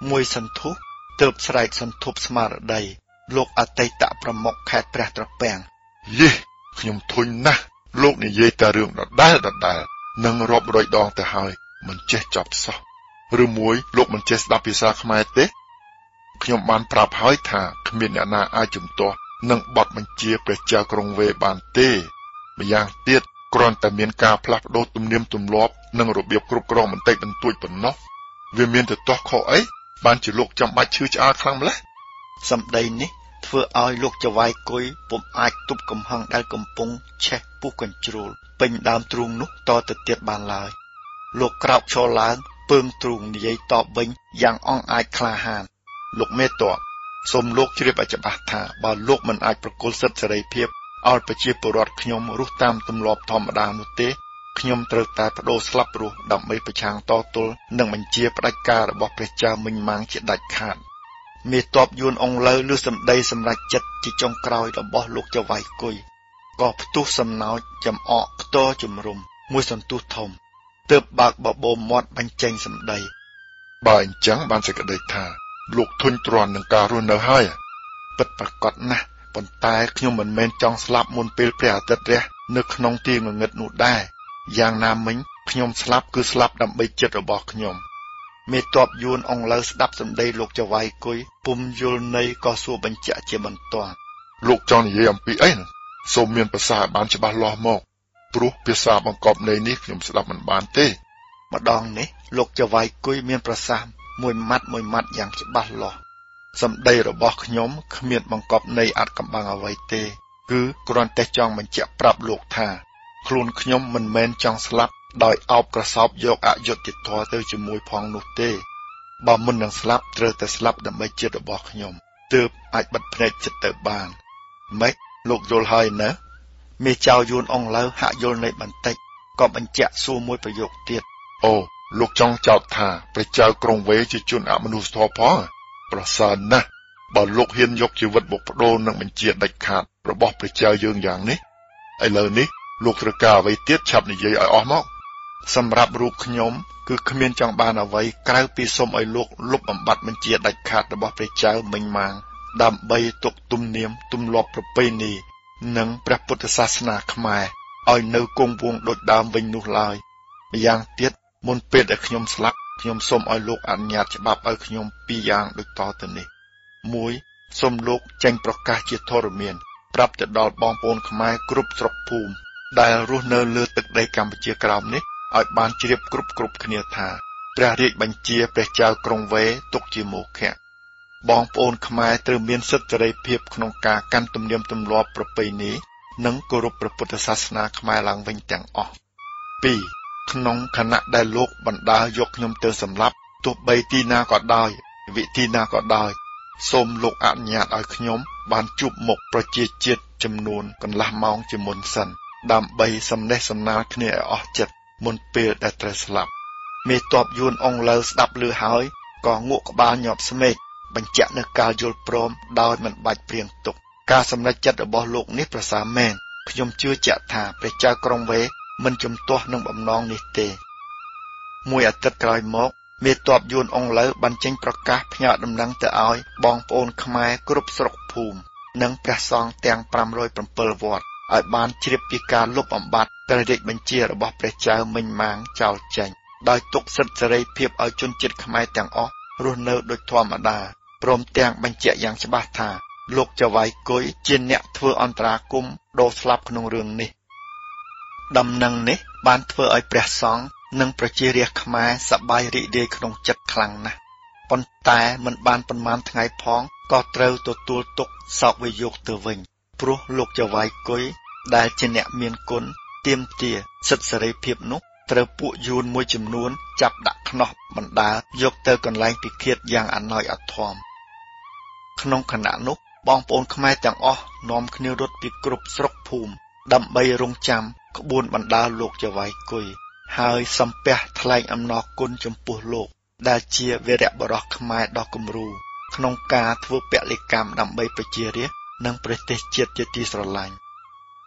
មួយសន្ធុះទើបស្រែកសន្ធប់ស្មារតីលោកអតីតប្រមុខខេត្តព្រះត្រពាំងយេ ខ្ញុំធុញណាស់លោកនិយាយតែរឿងដដែលដដែលនឹងរាប់រយដងទៅហើយមិនចេះចប់សោះឬមួយលោកមិនចេះស្ដាប់ភាសាខ្មែរទេខ្ញុំបានប្រាប់ហើយថាគ្មានអ្នកណាអាចជំទាស់នឹងបទបញ្ជាព្រះចៅក្រុងវេបានទេម្យ៉ាងទៀតគ្រាន់តែមានការផ្លាស់ប្ដូរទំនៀមទម្លាប់និងរបៀបគ្រប់គ្រងបន្តិចបន្តួចប៉ុណ្ណោះវាមានទៅទាស់ខុសអីបានជាលោកចាំបាច់ឈឺឆ្អាលខ្លាំងម្ល៉េះសម្ដីនេះ ធ្វើឲ្យលោកចវាយគុយពុំអាចទប់កំហឹងដែលកំពុងឆេះពុះកញ្ជ្រោលពេញដើមទ្រូងនោះតទៅទៀតបានឡើយលោកក្រោកឈរឡើងពើងទ្រូងនិយាយតបវិញយ៉ាងអង់អាចក្លាហាន លោកមេតបសូមលោកជ្រាបឲ្យច្បាស់ថាបើលោកមិនអាចប្រគល់សិទ្ធិសេរីភាពឲ្យប្រជាពលរដ្ឋខ្ញុំរស់តាមទម្លាប់ធម្មតានោះទេខ្ញុំត្រូវតែបដូរស្លាប់រស់ដើម្បីប្រឆាំងតទល់នឹងបញ្ជាផ្ដាច់ការរបស់ព្រះចៅមិញម៉ាងជាដាច់ខាត មេតបយួនអង្លើលើសម្ដីសម្រេចចិត្តជាចុងក្រោយរបស់លោកចៅវាយគុយក៏ផ្ទុះសំណោចចំអកខ្ទរជំរុំមួយសន្ទុះធំទើបបើកបបោមាត់បញ្ចេញសម្ដីបើអញ្ចឹងបានសេចក្តីថាលោកធុញទ្រាន់នឹងការរស់នៅហើយពិតប្រកបណាស់ប៉ុន្តែខ្ញុំមិនមែនចង់ស្លាប់មុនពេលព្រះអាទិត្យរះនៅក្នុងទីងងឹតនោះដែរយ៉ាងណាមិញខ្ញុំស្លាប់គឺស្លាប់ដើម្បីចិត្តរបស់ខ្ញុំ មេតបយួនអង្លើស្ដាប់សម្ដីលោកចវាយគុយពុំយល់ន័យក៏សួរបញ្ជាក់ជាបន្ទាន់លោកចង់និយាយអំពីអីនោះសូមមានប្រសាសន៍បានច្បាស់លាស់មកព្រោះភាសាបង្កប់ន័យនេះខ្ញុំស្ដាប់មិនបានទេ ម្ដងនេះលោកចវាយគុយមានប្រសាសន៍មួយម៉ាត់មួយម៉ាត់យ៉ាងច្បាស់លាស់សម្ដីរបស់ខ្ញុំគ្មានបង្កប់ន័យអត់កំបាំងអ្វីទេ គឺគ្រាន់តែចង់បញ្ជាក់ប្រាប់លោកថា ខ្លួនខ្ញុំមិនមែនចង់ស្លាប់ ដោយអោបក្រសោបយកអយុត្តិធម៌ទៅជាមួយផងនោះទេបើមិននឹងស្លាប់ត្រូវតែស្លាប់ដើម្បីជាតិរបស់ខ្ញុំទើបអាចបិទភ្នែកចិត្តទៅបានម៉េចលោកយល់ហើយណាមេចៅយួនអងឡៅហាក់យល់នៃបន្តិចក៏បញ្ជាក់សួរមួយប្រយោគទៀតអូលោកចង់ចោទថាព្រះចៅក្រុងវេជាជនអមនុស្សធម៌ផងប្រសើរណាស់បើលោកហ៊ានយកជីវិតបុកបដូរនឹងបញ្ជាដាច់ខាតរបស់ព្រះចៅយើងយ៉ាងនេះឥឡូវនេះលោកត្រូវការអ្វីទៀតឆាប់និយាយឲ្យអស់មក សម្រាប់រូបខ្ញុំគឺគ្មានចង់បានអ្វីក្រៅពីសូមឲ្យលោកលុបបំបត្តិបញ្ជាដាច់ខាតរបស់ព្រះចៅមិញម៉ាងដើម្បីទុកទំនៀមទម្លាប់ប្រពៃណីនិងព្រះពុទ្ធសាសនាខ្មែរឲ្យនៅគង់វង្សដូចដើមវិញនោះឡើយម្យ៉ាងទៀតមុនពេលដែលខ្ញុំស្លាប់ខ្ញុំសូមឲ្យលោកអនុញ្ញាតច្បាប់ឲ្យខ្ញុំពីរយ៉ាងដូចតទៅនេះ1សូមលោកចេញប្រកាសជាធរមានប្រាប់ទៅដល់បងប្អូនខ្មែរគ្រប់ស្រុកភូមិដែលរស់នៅលើទឹកដីកម្ពុជាក្រោមនេះ ឲ្យបានជ្រាបគ្រប់គ្រប់គ្នាថាព្រះរាជបញ្ជាព្រះចៅក្រុងវេទុកជាមោខៈបងប្អូនខ្មែរត្រូវមានសិទ្ធិសេរីភាពក្នុងការកាន់ទំនៀមទម្លាប់ប្រពៃណីនិងគោរពព្រះពុទ្ធសាសនាខ្មែរឡើងវិញទាំងអស់2ក្នុងខណៈដែលលោកបណ្ដាយកខ្ញុំទៅសម្លាប់ទោះបីទីណាក៏ដោយវិធីណាក៏ដោយសូមលោកអនុញ្ញាតឲ្យខ្ញុំ បានជួបមុខប្រជាជាតិចំនួនកន្លះម៉ោងជាមុនសិនដើម្បីសំណេះសំណាលគ្នាឲ្យអស់ចិត្ត មុនពេលដែលត្រូវស្លាប់មេតបយួនអងលើស្ដាប់លឺហើយក៏ងក់ក្បាលញាប់ស្មេកបញ្ជាក់នៅការយល់ព្រមដោយមិនបាច់ព្រៀងទុកការសម្រេចចិត្តរបស់លោកនេះប្រសើរមែនខ្ញុំជឿជាក់ថាព្រះចៅក្រុងវេមិនជំទាស់នឹងបំណងនេះទេ មួយអាទិត្យក្រោយមកមេតបយួនអងលើបានចេញប្រកាសផ្ញើដំណឹងទៅឲ្យបងប្អូនខ្មែរគ្រប់ស្រុកភូមិនិងព្រះសង្ឃទាំង507វត្ត ឲ្យបានជ្រាបពីការលុបបំបាត់ព្រះរាជបញ្ជារបស់ព្រះចៅមិញម៉ាងចោលចេញដោយទុកសិទ្ធិសេរីភាពឲ្យជនជាតិខ្មែរទាំងអស់រស់នៅដូចធម្មតាព្រមទាំងបញ្ជាក់យ៉ាងច្បាស់ថាលោកចៅវាយគុយជាអ្នកធ្វើអន្តរាគមដូរស្លាប់ក្នុងរឿងនេះដំណឹងនេះបានធ្វើឲ្យព្រះសង្ឃនិងប្រជារាស្ត្រខ្មែរសប្បាយរីករាយក្នុងចិត្តខ្លាំងណាស់ប៉ុន្តែមិនបានប៉ុន្មានថ្ងៃផងក៏ត្រូវទទួលទុកសោកវិយោគទៅវិញ ព្រោះលោកចៅវាយគុយដែលជាអ្នកមានគុណទៀមទាសិទ្ធិសេរីភាពនោះត្រូវពួកយួនមួយចំនួនចាប់ដាក់ខ្នោះបណ្ដាយកទៅកន្លែងពិឃាតយ៉ាងអណោចអធមក្នុងខណៈនោះបងប្អូនខ្មែរទាំងអស់នាំគ្នារត់ពីគ្រប់ស្រុកភូមិដើម្បីរងចាំក្បួនបណ្ដាលោកចៅវាយគុយហើយសំពះថ្លែងអំណរគុណចំពោះលោក ដែលជាវីរៈបរោះខ្មែរដ៏គំរូក្នុងការធ្វើពលកម្មដើម្បីប្រជារាស្ត្រ និងប្រទេសជាតិជាទីស្រឡាញ់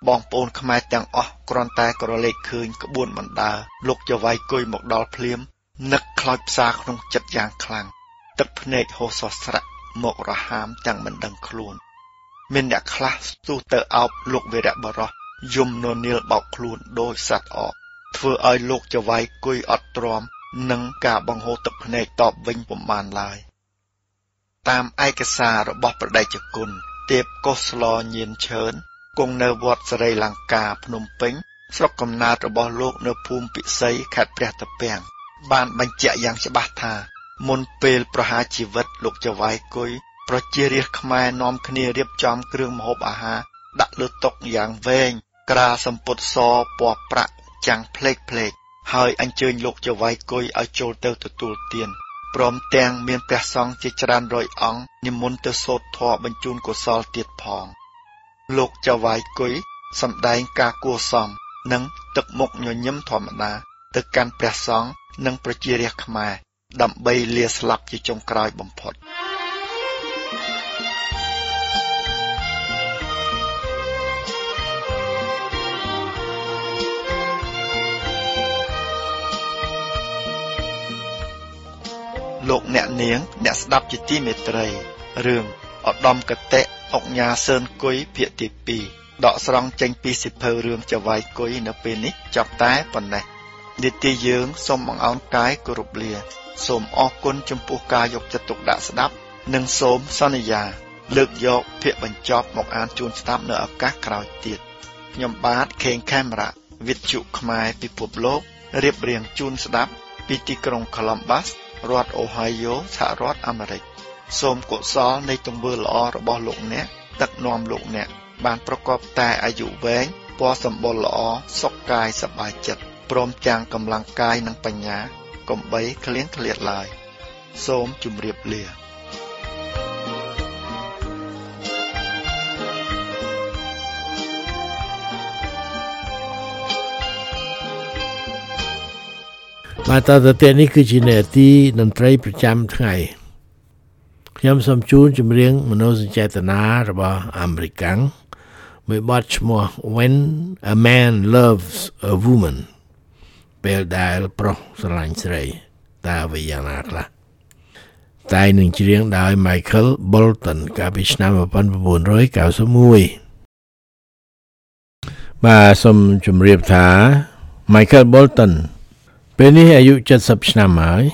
បងប្អូនខ្មែរទាំងអស់គ្រាន់តែក្រឡេកឃើញក្បួនបណ្ដាលោកចៅវាយគុយមកដល់ភ្លាមនឹកខ្លោចផ្សាក្នុងចិត្តយ៉ាងខ្លាំងទឹកភ្នែកហូរសស្រាក់មករហាមទាំងមិនដឹងខ្លួន មានអ្នកខ្លះស្ទុះទៅអោបលោកវីរៈបរោះយំននាលបោកខ្លួនដោយសត្វអកធ្វើឲ្យលោកចវាយគុយអត់ទ្រាំនឹងការបង្ហូរទឹកភ្នែកតបវិញពុំបានឡើយតាមឯកសាររបស់ប្រដេជគុណ ទេពកុសលញៀនឈើនគង់នៅវត្តសេរីលង្កាភ្នំពេញ ស្រុកកំណើតរបស់លោកនៅភូមិពិសីខេត្តព្រះតាពាំងបានបញ្ជាក់យ៉ាងច្បាស់ថាមុនពេលប្រហារជីវិតលោកចវាយគុយប្រជារាស្ត្រខ្មែរនាំគ្នារៀបចំគ្រឿងម្ហូបអាហារដាក់លើតុយ៉ាងវែងក្រាសម្ពុតសពណ៌ប្រាក់ចាំងផ្លេកផ្លេកហើយអញ្ជើញលោកចវាយគុយឲ្យចូលទៅទទួលទាន ព្រមទាំងមានព្រះសង្ឃជាច្រើនរយអង្គនិមន្តទៅសូត្រធម៌បញ្ជូនកុសលទៀតផង លោកចវាយគុយសម្ដែងការគួសមនិងទឹកមុខញញឹមធម្មតាទៅកាន់ព្រះសង្ឃនិងប្រជារាស្ត្រខ្មែរដើម្បីលាស្លាប់ជាចុងក្រោយបំផុត លោកអ្នកនាង អ្នកស្ដាប់ជាទីមេត្រីរឿងឧត្តមកតេអុកញ៉ាសឿនគុយភាគទី2ដកស្រង់ចេញពីសិភៅរឿងចវាយគុយនៅពេលនេះចប់តែប៉ុណ្ណេះនីតិយើងសូមបង្អោនកាយគោរពលា សូមអរគុណចំពោះការយកចិត្តទុកដាក់ស្ដាប់ និងសូមសន្យា លើកយកភាគបញ្ចប់មកអានជូនស្ដាប់នៅឱកាសក្រោយទៀតខ្ញុំបាទខេងខេមរ៉ាវិទ្យុខ្មែរពិភពលោករៀបរៀងជូនស្ដាប់ពីទីក្រុង Columbus រដ្ឋអូហាយ៉ូសហរដ្ឋអាមេរិកសូមកុសលនៃទង្វើល្អរបស់លោកអ្នកដឹកនាំលោកអ្នកបានប្រកបតែអាយុវែងពណ៌សម្បុរល្អសុខកាយសប្បាយចិត្តព្រមទាំងកម្លាំងកាយនិងបញ្ញាកុំបីឃ្លៀងឃ្លាតឡើយសូមជម្រាបលា បាទតទៅទៀតនេះគឺជានេតិតន្ត្រីប្រចាំថ្ងៃខ្ញុំសូមជូនចម្រៀងមនោសញ្ចេតនារបស់អាមេរិកាំងមួយបទឈ្មោះ When a Man Loves a Woman ពេលដែលប្រុសស្រឡាញ់ស្រីតើអ្វីយ៉ាងណាខ្លះតែនឹងច្រៀងដោយ Michael Bolton កាលពីឆ្នាំ1991បាទសូមជម្រាបថា Michael Bolton ពេលនេះអាយុ70ឆ្នាំហើយ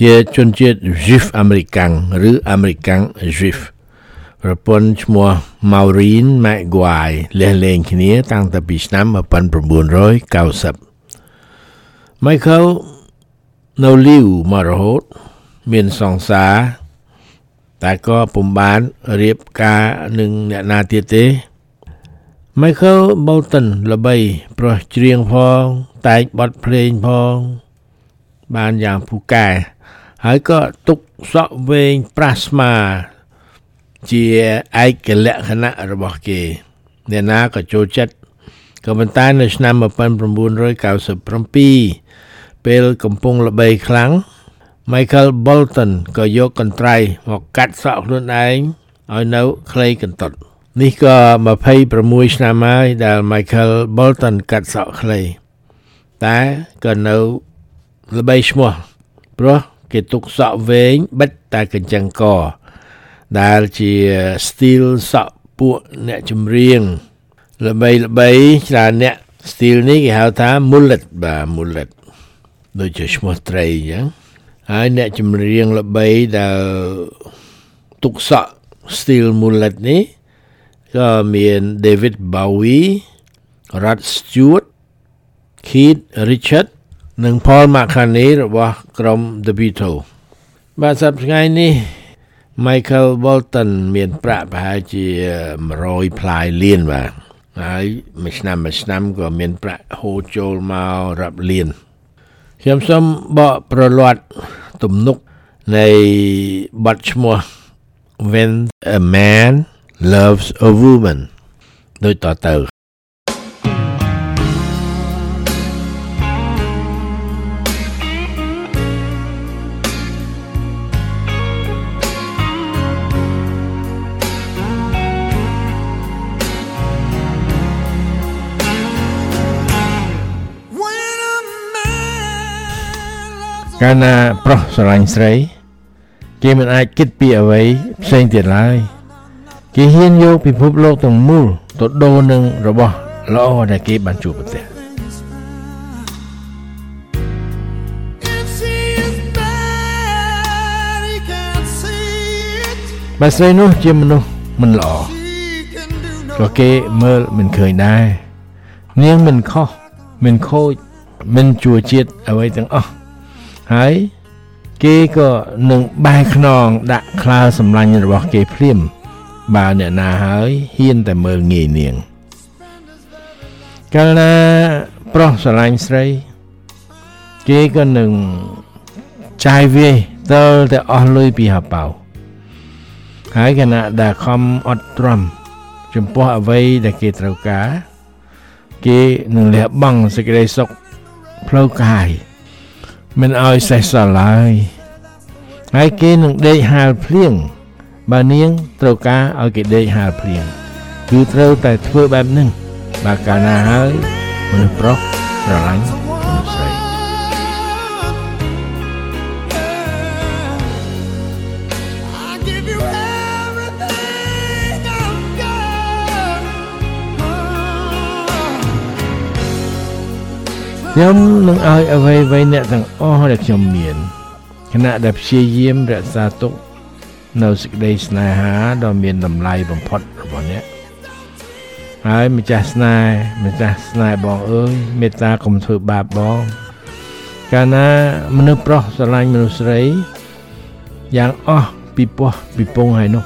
ជាជនជាតិ Juif អាមេរិកាំងឬអាមេរិកាំង Juif ប្រពន្ធឈ្មោះ Maureen McGuire លះលែងគ្នាតាំងពីឆ្នាំ1990 Michael នៅលីវមករហូត មានសង្សារតែក៏ពុំបានរៀបការនឹងអ្នកណាទៀតទេ Michael Bolton ល្បីព្រោះច្រៀងផង តែងបទភ្លេងផង បានយ៉ាងពូកែហើយក៏ទុកសក់វែងប្រាស្មា ជាឯកលក្ខណៈរបស់គេអ្នកណាក៏ចូលចិត្តក៏ប៉ុន្តែនៅឆ្នាំ1997ពេលកំពុងល្បីខ្លាំង Michael Bolton ក៏យកកន្ត្រៃមកកាត់សក់ខ្លួនឯងឲ្យនៅខ្លីកន្តុត នេះក៏26ឆ្នាំហើយដែល Michael Bolton កាត់សក់ខ្លីតែក៏នៅល្បីឈ្មោះព្រោះគេទុកសក់វែងបិទតែកញ្ចឹងកដែលជា style សក់ពួកអ្នកចម្រៀងល្បីល្បីច្រើនអ្នក style នេះគេហៅថា mullet បាទ mullet ដូចជាឈ្មោះត្រីអញ្ចឹងហើយអ្នកចម្រៀងល្បីដែលទុកសក់ style mullet នេះ ក៏មាន David Bowie Rod Stewart Keith Richard និង Paul McCartney របស់ក្រុម The Beatles បាទសប្តាហ៍ថ្ងៃនេះ Michael Bolton មានប្រាក់ប្រហែលជា100ផ្លាយលានបាទហើយមួយឆ្នាំមួយឆ្នាំក៏មានប្រាក់ហូរចូលមករាប់លានខ្ញុំសូមបកប្រលាត់ទំនុកនៃបទឈ្មោះ When a man loves a woman ដូចតទៅកាលណាប្រុសស្រឡាញ់ស្រី គេមិនអាចគិតពីអ្វីផ្សេងទៀតឡើយ គេហ៊ានយកពិភពលោកទាំងមូលទៅដូរនឹងរបស់ល្អដែលគេបានជួបប្រទះបើស្រីនោះជាមនុស្សមិនល្អក៏គេមើលមិនឃើញដែរនាងមិនខុសមិនខូចមិនជួជាតិអ្វីទាំងអស់ហើយគេក៏នឹងបែរខ្នងដាក់ក្លើសម្លាញ់របស់គេភ្លាម បើអ្នកណាហើយហ៊ានតែមើលងាយនាងកាលណាប្រុសស្រឡាញ់ស្រី គេក៏នឹងចាយវាយតើតែអស់លុយពីហបៅហើយគណៈដែលខំអត់ទ្រាំចំពោះអ្វីដែលគេត្រូវការ គេនឹងលះបង់សេចក្តីសុខផ្លូវកាយមិនឲ្យសេះសល់ឡើយហើយគេនឹងដេកហាលភ្លៀង បើនាងត្រូវការឲ្យគេដេកហាលភ្លៀងគឺត្រូវតែធ្វើបែបហ្នឹងបើកាលណាហើយមនុស្សប្រុសស្រឡាញ់មនុស្សស្រីខ្ញុំនឹងឲ្យអ្វីៗអ្នកទាំងអស់ដែលខ្ញុំមានខណៈដែលព្យាយាមរក្សាទុក នៅសេចក្តីស្នេហាដ៏មានតម្លៃបំផុតរបស់អ្នកហើយម្ចាស់ស្នេហ៍ម្ចាស់ស្នេហ៍បងអើយមេត្តាកុំធ្វើបាបបង កាលណាមនុស្សប្រុសស្រឡាញ់មនុស្សស្រីយ៉ាងអស់ពីពោះពីពងហើយនោះ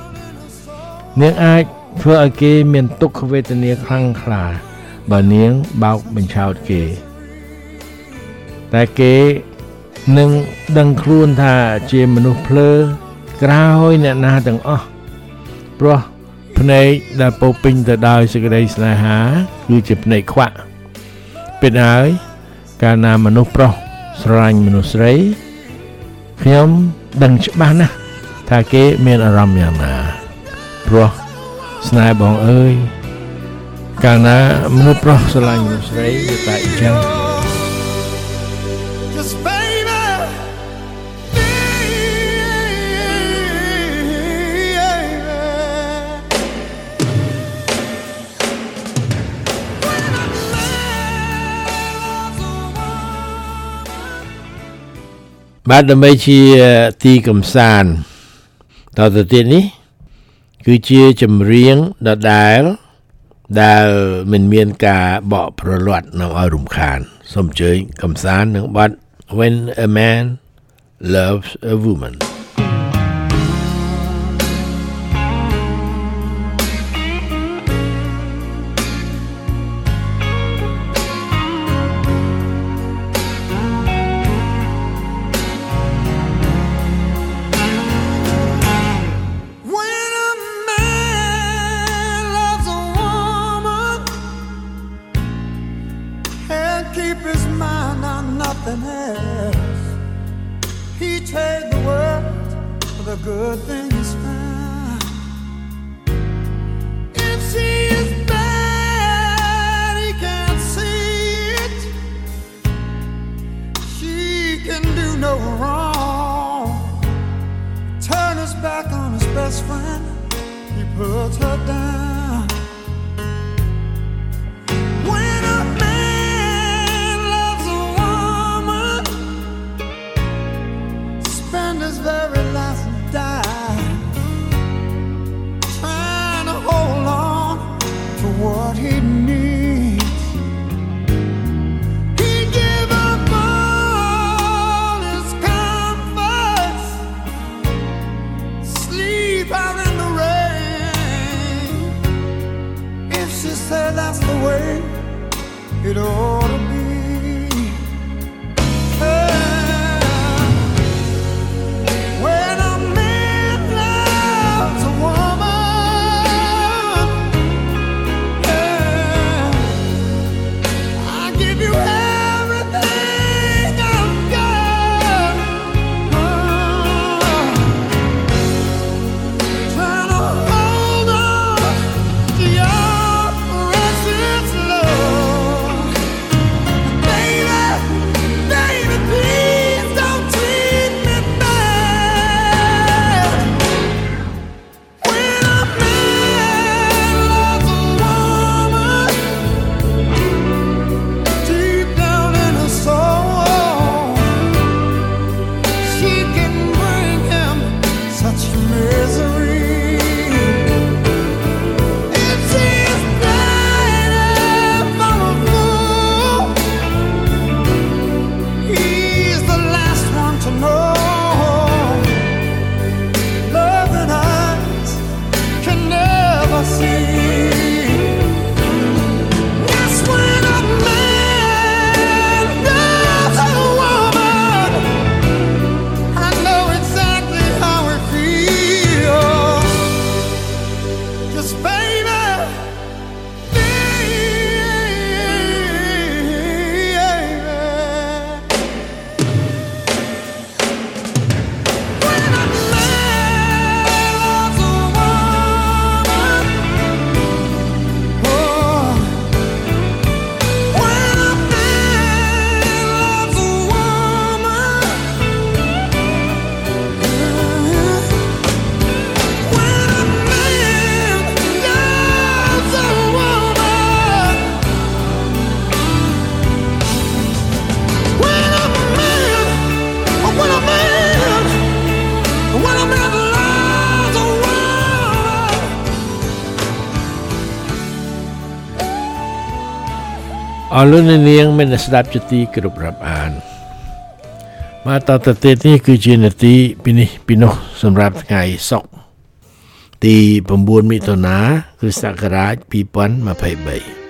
នាងអាចធ្វើឲ្យគេមានទុក្ខវេទនាខ្លាំងក្លាបើនាងបោកបញ្ឆោតគេ តែគេនឹងដឹងខ្លួនថាជាមនុស្សភ្លើ ក្រោយអ្នកណាទាំងអស់ព្រោះភ្នែកដែលពោពេញទៅដោយសេចក្តីស្នេហា គឺជាភ្នែកខ្វាក់ពិតហើយកាលណាមនុស្សប្រុសស្រឡាញ់មនុស្សស្រីខ្ញុំដឹងច្បាស់ណាស់ថាគេមានអារម្មណ៍យ៉ាងណាព្រោះស្នេហ៍បងអើយកាលណាមនុស្សប្រុសស្រឡាញ់មនុស្សស្រីវាតែអញ្ចឹង បាទដើម្បីជាទីកំសាន្តតទៅទៀតនេះ គឺជាចម្រៀងដដែលដែលមិនមានការបកប្រលាត់នៅឲ្យរំខានសូមអញ្ជើញកំសាន្តនឹងបទ When a man loves a woman trade the world for the good things found. If she is bad, he can't see it. She can do no wrong turn his back on his best friend, he puts her down. អរលោកអ្នកនាងមានស្ដាប់ជាទីគោរពរាប់អានមកតទៅទៀតនេះគឺជានាទីពីនេះពីនោះសម្រាប់ថ្ងៃសុក្រទី9មិថុនាគ្រិស្តសករាជ2023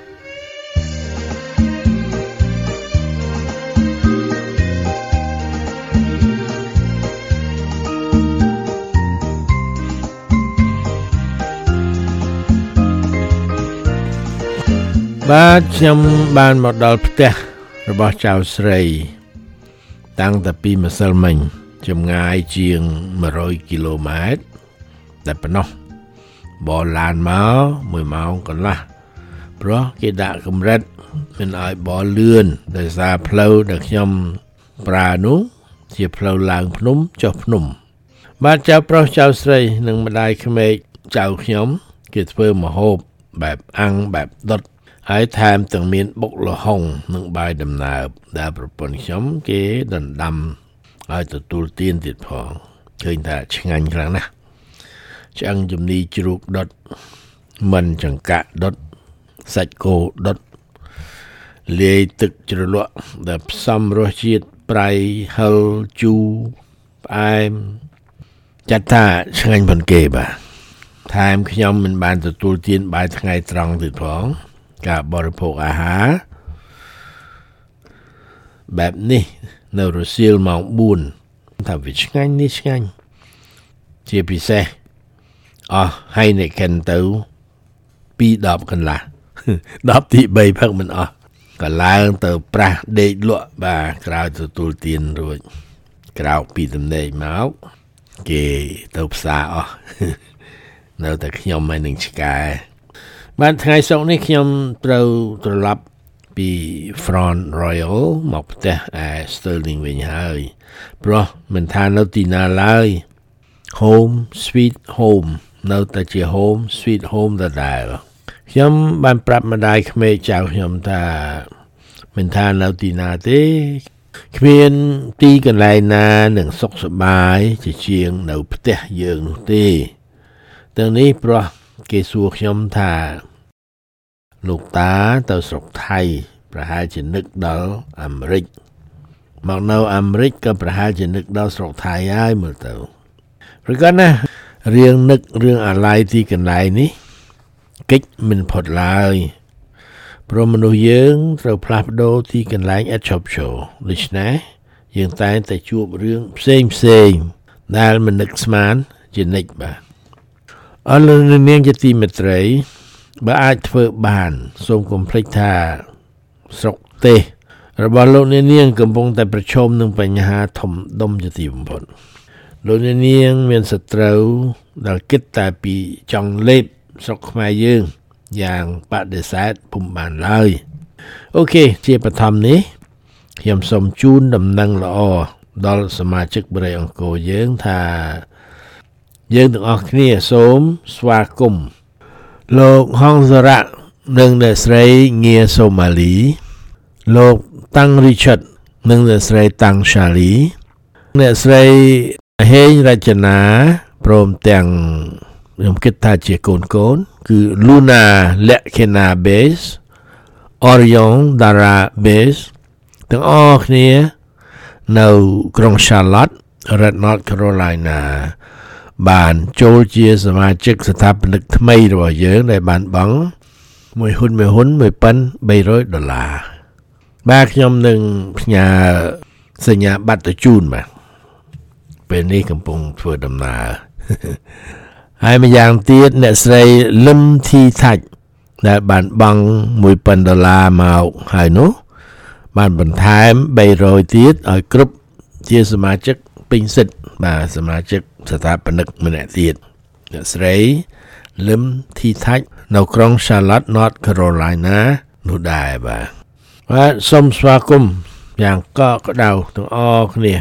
បាទខ្ញុំបានមកដល់ផ្ទះរបស់ចៅស្រី តាំងតែពីម្សិលមិញចម្ងាយជាង100គីឡូម៉ែត្រតែប៉ុណ្ណោះបលឡានមក1ម៉ោងកន្លះព្រោះគេដាក់កម្រិតមិនឲ្យបលលឿនដោយសារផ្លូវដែលខ្ញុំប្រើនោះជាផ្លូវឡើងភ្នំចុះភ្នំ បាទចៅប្រុសចៅស្រីនិងម្ដាយក្មេកចៅខ្ញុំ គេធ្វើម្ហូបបែបអាំងបែបដុត ហើយថែមទាំងមានបុកលហុងនិងបាយដំណើបដែលប្រពន្ធខ្ញុំគេដណ្ដាំឲ្យទទួលទានទៀតផងឃើញថាឆ្ងាញ់ខ្លាំងណាស់ឆ្អឹងជំនីជ្រូកដុតមិនចង្កាក់ដុតសាច់គោដុតលាយទឹកជ្រលក់ដែលផ្សំរសជាតិប្រៃហឹរជូរផ្អែមចាត់ថាឆ្ងាញ់ប៉ុនគេបាទថែមខ្ញុំមិនបានទទួលទានបាយថ្ងៃត្រង់ទៀតផង ការបរិភោគអាហារបែបនេះនៅរសៀលម៉ោង4ថាវាឆ្ងាញ់នេះឆ្ងាញ់ជាពិសេសអស់ហើយអ្នកកិនទៅ2 10កន្លះ10ទី3ផឹកមិនអស់ក៏ឡើងទៅប្រាស់ដេកលក់បាទក្រោយទទួលទានរួចក្រោកពីទំនេរមកគេទៅផ្សារអស់នៅតែខ្ញុំហើយនឹងឆ្កែ បានថ្ងៃសុក្រនេះខ្ញុំត្រូវត្រឡប់ពី Front Royal មកផ្ទះឯ Sterling វិញហើយព្រោះមិនថានៅទីណាឡើយ Home Sweet Home នៅតែជា Home Sweet Home ដដែលខ្ញុំបានប្រាប់ម្ដាយក្មេកចៅខ្ញុំថាមិនថានៅទីណាទេគ្មានទីកន្លែងណានឹងសុខសប្បាយជាជាងនៅផ្ទះយើងនោះទេទាំងនេះព្រោះ គេសួរខ្ញុំថាលោកតាទៅស្រុកថៃ ប្រហែលជានឹកដល់អាមេរិកមកនៅអាមេរិកក៏ប្រហែលជានឹកដល់ស្រុកថៃហើយមើលទៅព្រោះគាត់ណារឿងនឹករឿងអាឡ័យទីកន្លែងនេះកិច្ចមិនផុតឡើយព្រមមនុស្សយើងត្រូវផ្លាស់ប្ដូរទីកន្លែងឥតឈប់ឈរដូច្នេះយើងតែងតែជួបរឿងផ្សេងផ្សេងដែលមិននឹកស្មានជានិច្ចបាទ អរលោកនាងជាទីមេត្រី បើអាចធ្វើបាន សូមកុំភ្លេចថាស្រុកទេសរបស់លោកអ្នកនាង កំពុងតែប្រឈមនឹងបញ្ហាធំដុំជាទីបំផុតលោកអ្នកនាងមានសត្រូវដែលគិតតែពីចង់លេបស្រុកខ្មែរយើងយ៉ាងបដិសេធពុំបានឡើយអូខេជាបឋមនេះខ្ញុំសូមជូនដំណឹងល្អដល់សមាជិកបរិយអង្គរយើងថា យើងទាំងអស់គ្នាសូមស្វាគមន៍លោកហងសារៈនិងអ្នកស្រីងាសូម៉ាលី លោកតាំងរីឆាត់និងអ្នកស្រីតាំងឆាលីអ្នកស្រីហេងរចនាព្រមទាំងខ្ញុំគិតថាជាកូនកូន គឺ Luna Lekena Base Orion Dara Base ទាំងអស់គ្នា នៅក្រុង Charlotte រដ្ឋ North Carolina បានចូលជាសមាជិកស្ថាបនិកថ្មីរបស់យើងដែលបានបង់មួយហ៊ុនមួយហ៊ុន1300ដុល្លារបាទខ្ញុំនឹងផ្ញើសញ្ញាបត្រទៅជូនបាទពេលនេះកំពុងធ្វើដំណើរហើយម្យ៉ាងទៀតអ្នកស្រីលឹមធីថាច់ដែលបានបង់1000ដុល្លារមកហើយនោះ បានបន្ថែម300ទៀតឲ្យគ្រប់ជាសមាជិកពេញសិទ្ធបាទសមាជិក ស្ថាបនិកម្នាក់ទៀតអ្នកស្រីលឹមធីថាច់នៅក្រុង Charlotte North Carolina នោះដែរបាទបាទសូមស្វាគមន៍យ៉ាងកក់ក្ដៅទាំងអស់គ្នា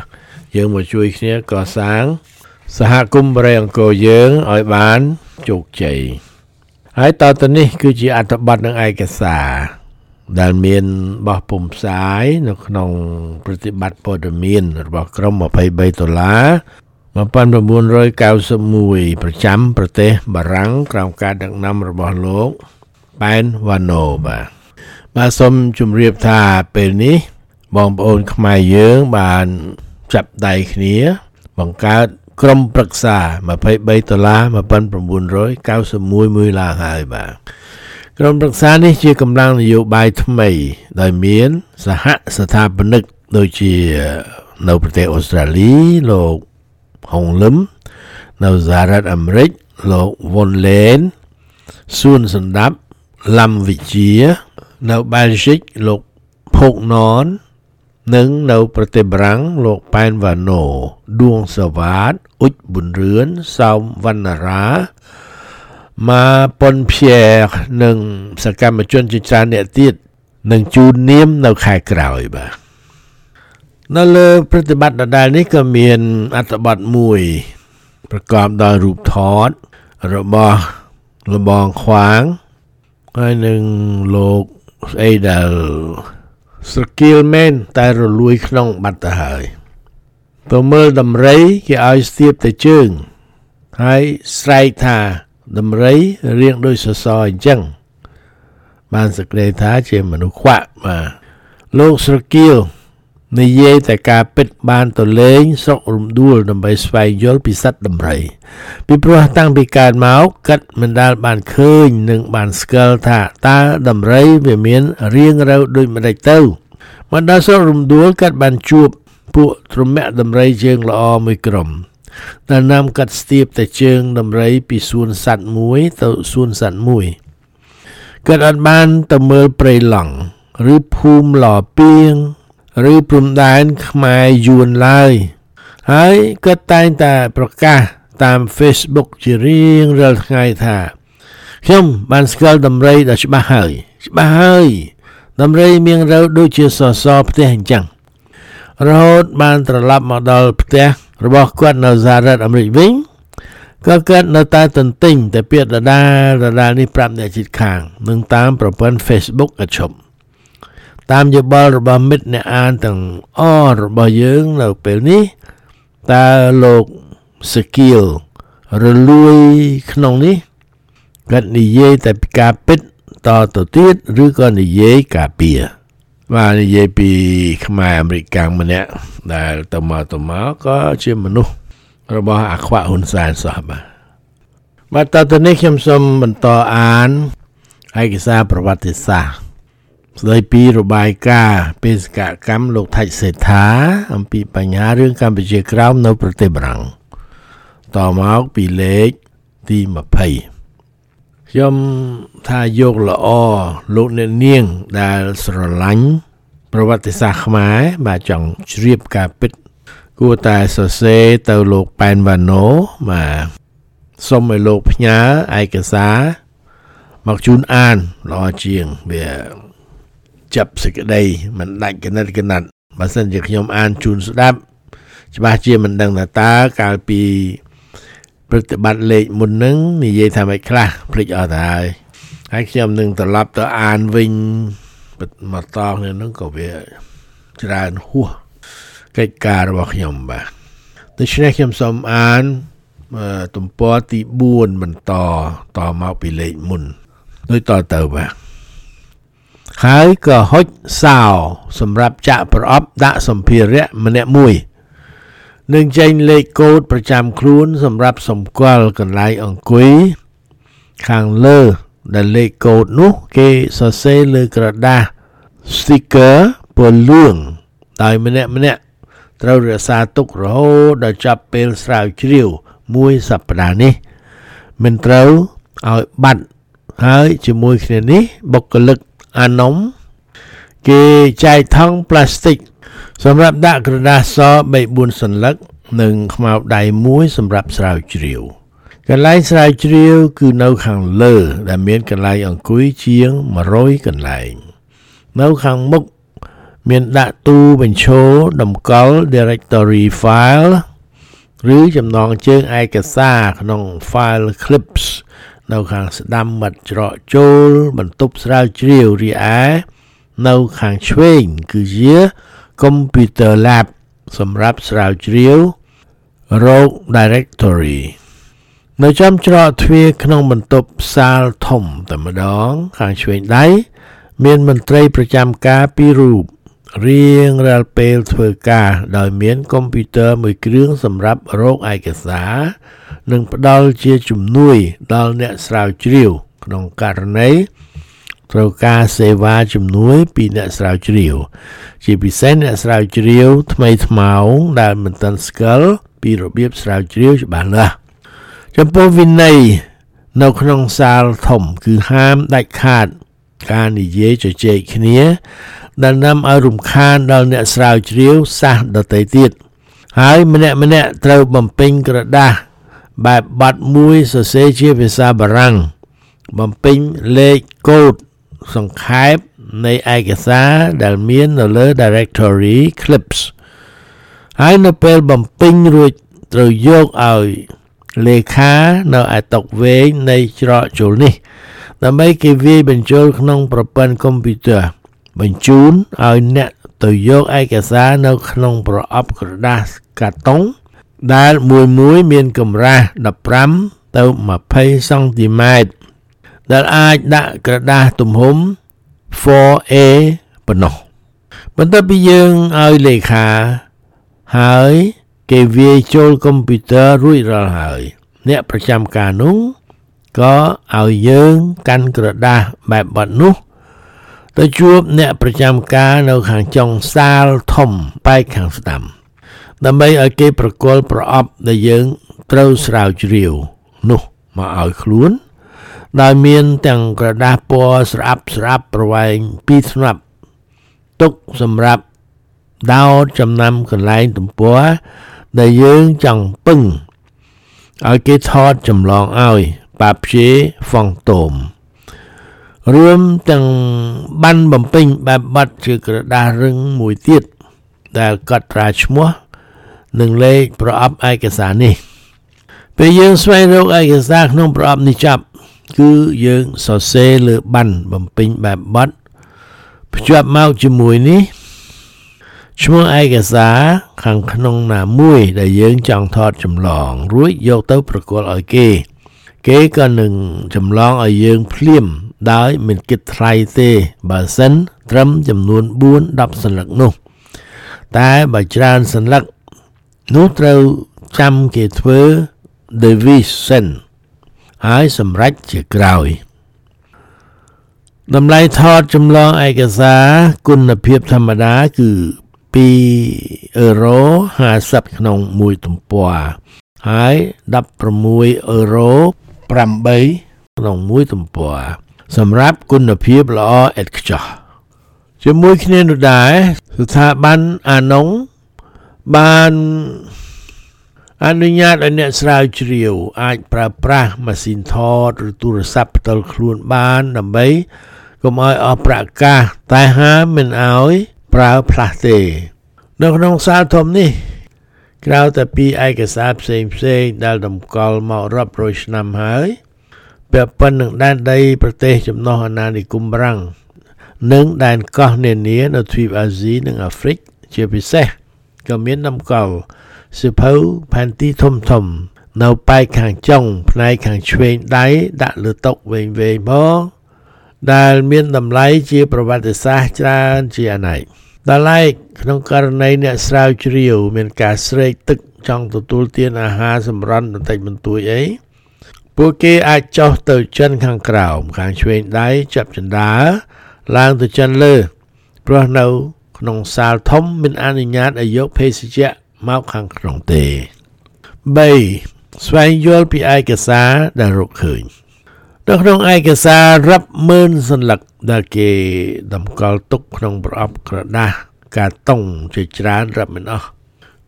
យើងមកជួយគ្នាកសាង សហគមន៍បរិយអង្គរយើងឲ្យបានជោគជ័យហើយតទៅនេះ គឺជាអត្ថបទនិងឯកសារដែលមានបោះពុំផ្សាយនៅក្នុង ប្រតិបត្តិព័ត៌មានរបស់ក្រុម23ដុល្លារ 1991ប្រចាំប្រទេសបារាំងក្រោមការដឹកនាំរបស់លោកប៉ែនវ៉ាណូបាទបាទសូមជម្រាបថាពេលនេះបងប្អូនខ្មែរយើងបានចាប់ដៃគ្នា បង្កើតក្រុមប្រឹក្សា23ដុល្លារ1991មួយឡើងហើយបាទក្រុមប្រឹក្សានេះជាកម្លាំងនយោបាយថ្មី ដោយមានសហស្ថាបនិកដូចជានៅប្រទេសអូស្ត្រាលីលោក ហុងលឹមនៅសហរដ្ឋអាមេរិកលោកវុនឡេនសួនសណ្ដាប់ឡាំវិជានៅបែលហ្សិកលោកភោគណននិងនៅប្រទេសបារាំងលោកប៉ែនវ៉ាណូឌួងសវ៉ាតអ៊ុចប៊ុនរឿនសោមវណ្ណារាម៉ាប៉ុនភៀនិងសកម្មជនជាច្រើនអ្នកទៀតនឹងជួននាមនៅខែក្រោយបាទ នៅលើប្រតិបត្តិដដែលនេះក៏មានអត្ថបទមួយ ប្រកបដោយរូបថតរបស់លបងខ្វាងហើយនឹងលោកស្អីដែលស្រគៀលមែនតែរលួយក្នុងបាត់ទៅហើយទៅមើលដំរីគេឲ្យស្ទាបតែជើងហើយស្រែកថាដំរីរៀងដូចសសរអញ្ចឹងបានសក្តិថាជាមនុស្សខ្វាក់បាទលោកស្រគៀល និយាយតែការពិតបានទៅលេងស្រុករំដួលដើម្បីស្វែងយល់ពីសត្វដំរីពីព្រោះតាំងពីកើតមកកាត់មិនដាល់បានឃើញនិងបានស្គាល់ថាតើដំរីវាមានរាងរៅដូចម្ដេចទៅមកដល់ស្រុករំដួលកាត់បានជួបពួកត្រមាក់ដំរីជើងល្អមួយក្រុមដែលនាំកាត់ស្ទាបតែជើងដំរីពីសួនសัตว์មួយទៅសួនសัตว์មួយគាត់អត់បានទៅមើលព្រៃឡង់ឬភូមិឡពីង ឬព្រំដែនខ្មែរយួនឡើយ ហើយគាត់តែងតែប្រកាសតាម Facebook ជារៀងរាល់ថ្ងៃថាខ្ញុំបានស្គាល់ដំរីដ៏ច្បាស់ហើយ ច្បាស់ហើយដំរីមានរៅដូចជាសសរផ្ទះអញ្ចឹងរហូតបានត្រឡប់មកដល់ផ្ទះរបស់គាត់នៅសហរដ្ឋអាមេរិកវិញក៏កើតនៅតែទន្ទិញតែពាក្យដដែលដដែលនេះប្រាប់អ្នកជិតខាង នឹងតាមប្រព័ន្ធ Facebook អឈប់ តាមយោបល់របស់មិត្តអ្នកអានទាំងអស់របស់យើងនៅពេលនេះតើលោកសគីលរលួយក្នុងនេះគាត់និយាយតែពីការពិតតទៅទៀតឬក៏និយាយការពៀបាទនិយាយពីខ្មែរអាមេរិកម្នាក់ដែលទៅមកទៅមកក៏ជាមនុស្សរបស់អាខ្វាក់ហ៊ុនសែនសោះបាទបាទតទៅនេះខ្ញុំសូមបន្តអានឯកសារប្រវត្តិសាស្ត្រ ស្ដីពីរបាយការណ៍បេសកកម្មលោកថាច់សេដ្ឋាអំពីបញ្ហារឿងកម្ពុជាក្រោមនៅប្រទេសបារាំងតមកពីលេខទី20ខ្ញុំថាយកល្អលោកអ្នកនាងដែលស្រឡាញ់ប្រវត្តិសាស្ត្រខ្មែរបាទចង់ជ្រាបការពិត គួរតែសរសេរទៅលោកប៉ែនវ៉ាណូបាទសូមឲ្យលោកផ្ញើឯកសារមកជូនអានល្អជាងវា ចាប់សេចក្តីមិនដាច់កណិតកណាត់បើសិនជាខ្ញុំអានជូនស្ដាប់ ច្បាស់ជាមិនដឹងថាតើកាលពីប្រតិបត្តិលេខមុននឹងនិយាយថាម៉េចខ្លះភ្លេចអស់ទៅហើយហើយខ្ញុំនឹងត្រឡប់ទៅអានវិញមកតងនេះនឹងក៏វាច្រើនហួសកិច្ចការរបស់ខ្ញុំបាទដូច្នេះខ្ញុំសូមអានទំព័រទី4បន្តតមកពីលេខមុនដូចតទៅបាទ ហើយក៏ហុចសោសម្រាប់ចាក់ប្រអប់ដាក់សម្ភារៈម្នាក់មួយនឹងចេញលេខកូដប្រចាំខ្លួនសម្រាប់សម្គាល់កន្លែងអង្គុយខាងលើដែលលេខកូដនោះគេសរសេរលើក្រដាស sticker ពណ៌លឿងដោយម្នាក់ម្នាក់ត្រូវរក្សាទុករហូតដល់ចាប់ពេលស្រាវជ្រាវមួយសប្តាហ៍នេះ មិនត្រូវឲ្យបាត់ហើយជាមួយគ្នានេះបុគ្គលិក អាណុំគេចែកថង់ផ្លាស្ទិក សម្រាប់ដាក់ក្រដាសស3 4សន្លឹក និងខ្មៅដៃមួយសម្រាប់ស្រាវជ្រាវកន្លែងស្រាវជ្រាវគឺនៅខាងលើ ដែលមានកន្លែងអង្គុយជាង100កន្លែង នៅខាងមុខមានដាក់ទូបញ្ឈរតម្កល់ directory file ឬចំណងជើងឯកសារក្នុង file clips នៅខាងស្ដាំមាត់ច្រកចូល បន្ទប់ស្រាវជ្រាវរីឯនៅខាងឆ្វេងគឺជា computer lab សម្រាប់ស្រាវជ្រាវរោគ directory នៅចំច្រកទ្វារក្នុងបន្ទប់សាលធំតែម្ដង ខាងឆ្វេងដៃមានមន្ត្រីប្រចាំការពីររូប រៀងរាល់ពេលធ្វើការ ដោយមានកុំព្យូទ័រមួយគ្រឿងសម្រាប់រកឯកសារ និងផ្ដល់ជាជំនួយដល់អ្នកស្រាវជ្រាវ ក្នុងករណីត្រូវការសេវាជំនួយពីអ្នកស្រាវជ្រាវ ជាពិសេសអ្នកស្រាវជ្រាវថ្មីថ្មោងដែលមិនទាន់ស្គាល់ពីរបៀបស្រាវជ្រាវច្បាស់លាស់ចំពោះវិន័យនៅក្នុងសាលធំគឺហាមដាច់ខាត ការនិយាយជជែកគ្នា ដែលនាំឲ្យរំខានដល់អ្នកស្រាវជ្រាវសាសដទៃទៀតហើយម្នាក់ម្នាក់ត្រូវបំពេញក្រដាសបែបប័ណ្ណមួយសរសេរជាភាសាបារាំងបំពេញលេខកូដសង្ខេបនៃឯកសារដែលមាននៅលើ directory clips ហើយនៅពេលបំពេញរួចត្រូវយកឲ្យលេខានៅឯតុវែងនៃច្រកចូលនេះ ដើម្បីគេវាយបញ្ចូលក្នុងប្រព័ន្ធកុំព្យូទ័របញ្ជូនឲ្យអ្នកទៅយកឯកសារនៅក្នុងប្រអប់ក្រដាសកាតុងដែលមួយមួយមានកម្រាស់15ទៅ20សង់ទីម៉ែត្រដែលអាចដាក់ក្រដាសទំហំ 4A ប៉ុណ្ណោះបន្ទាប់ពីយើងឲ្យលេខាហើយគេវាយចូលកុំព្យូទ័ររួចរាល់ហើយ អ្នកប្រចាំការនោះ ក៏ឲ្យយើងកាន់ក្រដាសបែបបត់នោះ ទៅជួបអ្នកប្រចាំការនៅខាងចុងសាលធំបែកខាងស្ដាំ ដើម្បីឲ្យគេប្រគល់ប្រអប់ដែលយើងត្រូវស្រាវជ្រាវនោះមកឲ្យខ្លួន ដោយមានទាំងក្រដាសពណ៌ស្រាប់ស្រាប់ប្រវែង2ស្នាប់ទុកសម្រាប់ដោតចំណាំកន្លែងទំព័រដែលយើងចង់ពឹងឲ្យគេថតចម្លងឲ្យ ប៉ាព្យេហ្វងតូមរួមទាំងបានបំពេញបែបបាត់ជាក្រដាសរឹងមួយទៀតដែលកត់ត្រាឈ្មោះនិងលេខប្រអប់ឯកសារនេះ ពេលយើងស្វែងរកឯកសារក្នុងប្រអប់នេះចាប់ គឺយើងសរសេរលើបានបំពេញបែបបាត់ភ្ជាប់មកជាមួយនេះឈ្មោះឯកសារខាងក្នុងណាមួយដែលយើងចង់ថតចម្លង រួចយកទៅប្រគល់ឲ្យគេ គេក៏នឹងចម្លងឲ្យយើងភ្លាមដោយមិនគិតថ្លៃទេបើសិនត្រឹមចំនួន4 10សន្លឹកនោះ តែបើច្រើនសន្លឹកនោះត្រូវចាំគេធ្វើ division ហើយសម្រេចជាក្រោយតម្លៃថតចម្លងឯកសារគុណភាពធម្មតាគឺ2អឺរ៉ូ50ក្នុងមួយទំព័រហើយ16អឺរ៉ូ 8ក្នុងមួយទំព័រសម្រាប់គុណភាពល្អឥតខ្ចោះជាមួយគ្នានោះដែរស្ថាប័នអានុងបានអនុញ្ញាតឲ្យអ្នកស្រាវជ្រាវអាចប្រើប្រាស់ម៉ាស៊ីនថតឬទូរស័ព្ទផ្ទាល់ខ្លួនបានដើម្បីកុំឲ្យអស់ប្រាក់កាសតែហាមមិនឲ្យប្រើផ្លាស់ទេ នៅក្នុងសាលធំនេះ ក្រៅតែពីឯកសារផ្សេងផ្សេងដែលតម្កល់មករាប់រយឆ្នាំហើយពាក់ព័ន្ធនឹងដែនដីប្រទេសចំណុះអាណានិគមបារាំងនិងដែនកោះនានានៅទ្វីបអាស៊ីនិងអាហ្វ្រិកជាពិសេសក៏មានតម្កល់សិភៅផែនទីធំធំ នៅប៉ែកខាងចុងផ្នែកខាងឆ្វេងដៃដាក់លើតុវែងវែងមកដែលមានតម្លៃជាប្រវត្តិសាស្ត្រច្រើនជាអនេក ដល់ឡែកក្នុងករណីអ្នកស្រាវជ្រាវ មានការស្រេកទឹកចង់ទទួលទានអាហារសម្រន់បន្តិចបន្តួចអីពួកគេអាចចុះទៅចិនខាងក្រោមខាងឆ្វេងដៃចាប់ចន្ដាឡើងទៅចិនលើព្រោះនៅក្នុងសាលធំមានអនុញ្ញាតឲ្យយកភេសជ្ជៈមកខាងក្នុងទេ3ស្វែងយល់ពីឯកសារដែលរកឃើញ នៅក្នុងឯកសាររាប់ម៉ឺនសន្លឹកដែលគេតម្កល់ទុកក្នុងប្រអប់ក្រដាសកាតុងជាច្រើនរាប់មិនអស់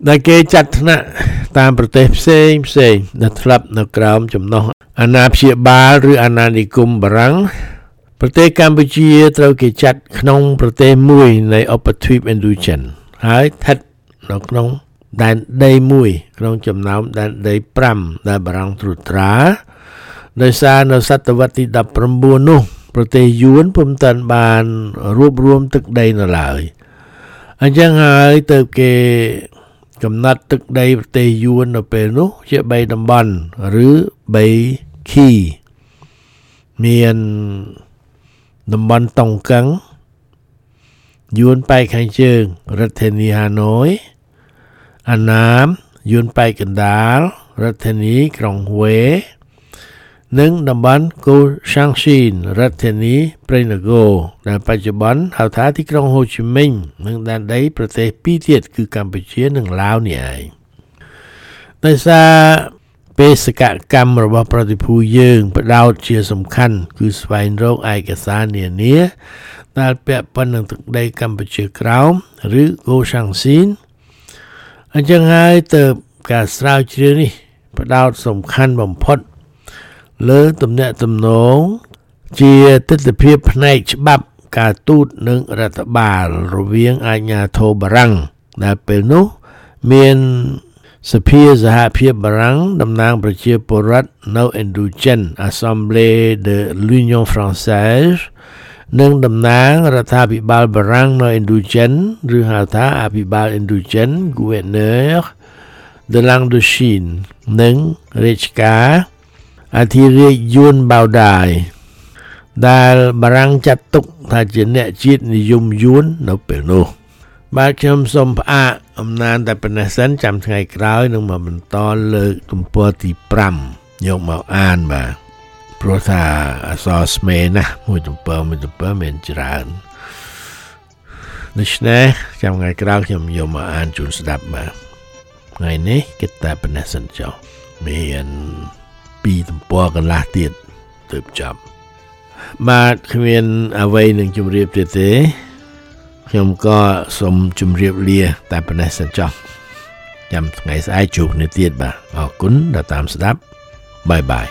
ដែលគេចាត់ថ្នាក់តាមប្រទេសផ្សេងផ្សេងដែលធ្លាប់នៅក្រោមចំណុះអាណាព្យាបាលឬអាណានិគមបារាំងប្រទេសកម្ពុជាត្រូវគេចាត់ក្នុងប្រទេសមួយនៃឧបទ្វីបឥណ្ឌូចិនហើយស្ថិតនៅក្នុងដែនដីមួយក្នុងចំណោមដែនដី5ដែលបារាំងត្រួតត្រា ដោយសារនៅសតវត្សទី19នោះ ប្រទេសយួនពុំទាន់បានរួបរวมទឹកដីនៅឡើយអញ្ចឹងហើយទៅគេកំណត់ទឹកដីប្រទេសយួននៅពេលនោះ ជា3តំបន់ឬ3ខីមានតំបន់តុងកឹងយួនប៉ែកខាងជើងរដ្ឋធានីហាណូយអាណាមយួនប៉ែកកណ្ដាលរដ្ឋធានីក្រុងហួេ និងតំបន់កូសាំងស៊ីនរដ្ឋធានីប្រេណាហ្គោដែលបច្ចុប្បន្នហៅថាទីក្រុងហូជីមិញនិងដែនដីប្រទេសពីរទៀតគឺកម្ពុជានិងឡាវនេះឯងដោយសារបេសកកម្មរបស់ប្រតិភូយើងបដោតជាសំខាន់គឺស្វែងរកឯកសារនានាដែលពាក់ព័ន្ធនឹងទឹកដីកម្ពុជាក្រោមឬកូសាំងស៊ីនអញ្ចឹងហើយទៅការស្រាវជ្រាវនេះបដោតសំខាន់បំផុត លើទំនាក់ទំនងជាទស្សនវិជ្ជាផ្នែកច្បាប់ការទូតនិងរដ្ឋបាលរវាងអាជ្ញាធរបារាំងដែលពេលនោះមានសភាសហភាពបារាំងតំណាងប្រជាពលរដ្ឋនៅ Indochine Assemblée de l'Union Française និងតំណាងរដ្ឋាភិបាលបារាំងនៅ Indochine ឬហៅថាអភិបាល Indochine Gouverneur de Languedoc និងរាជការ អធិរាជយួនបៅដាយដែលបារាំងចាត់ទុកថាជាអ្នកជាតិនិយមយួននៅពេលនោះ បាទខ្ញុំសូមផ្អាកអំណានតែប៉ុណ្ណេះសិនចាំថ្ងៃក្រោយនឹងមកបន្តលើកទំព័រទី5យកមកអានបាទព្រោះថាអសរស្មេណាស់មួយទំព័រមួយទំព័រមានច្រើនដូច្នេះចាំថ្ងៃក្រោយខ្ញុំយកមកអានជូនស្ដាប់បាទថ្ងៃនេះគិតតែប៉ុណ្ណេះសិនចុះមាន ពីរទំព័រកន្លះទៀតទើបចប់បាទគ្មានអ្វីនឹងជម្រាបទៀតទេខ្ញុំក៏សូមជម្រាបលាតែប៉ុណ្ណេះសិនចុះចាំថ្ងៃស្អែកជួបគ្នាទៀតបាទអរគុណដែលតាមស្ដាប់បាយបាយ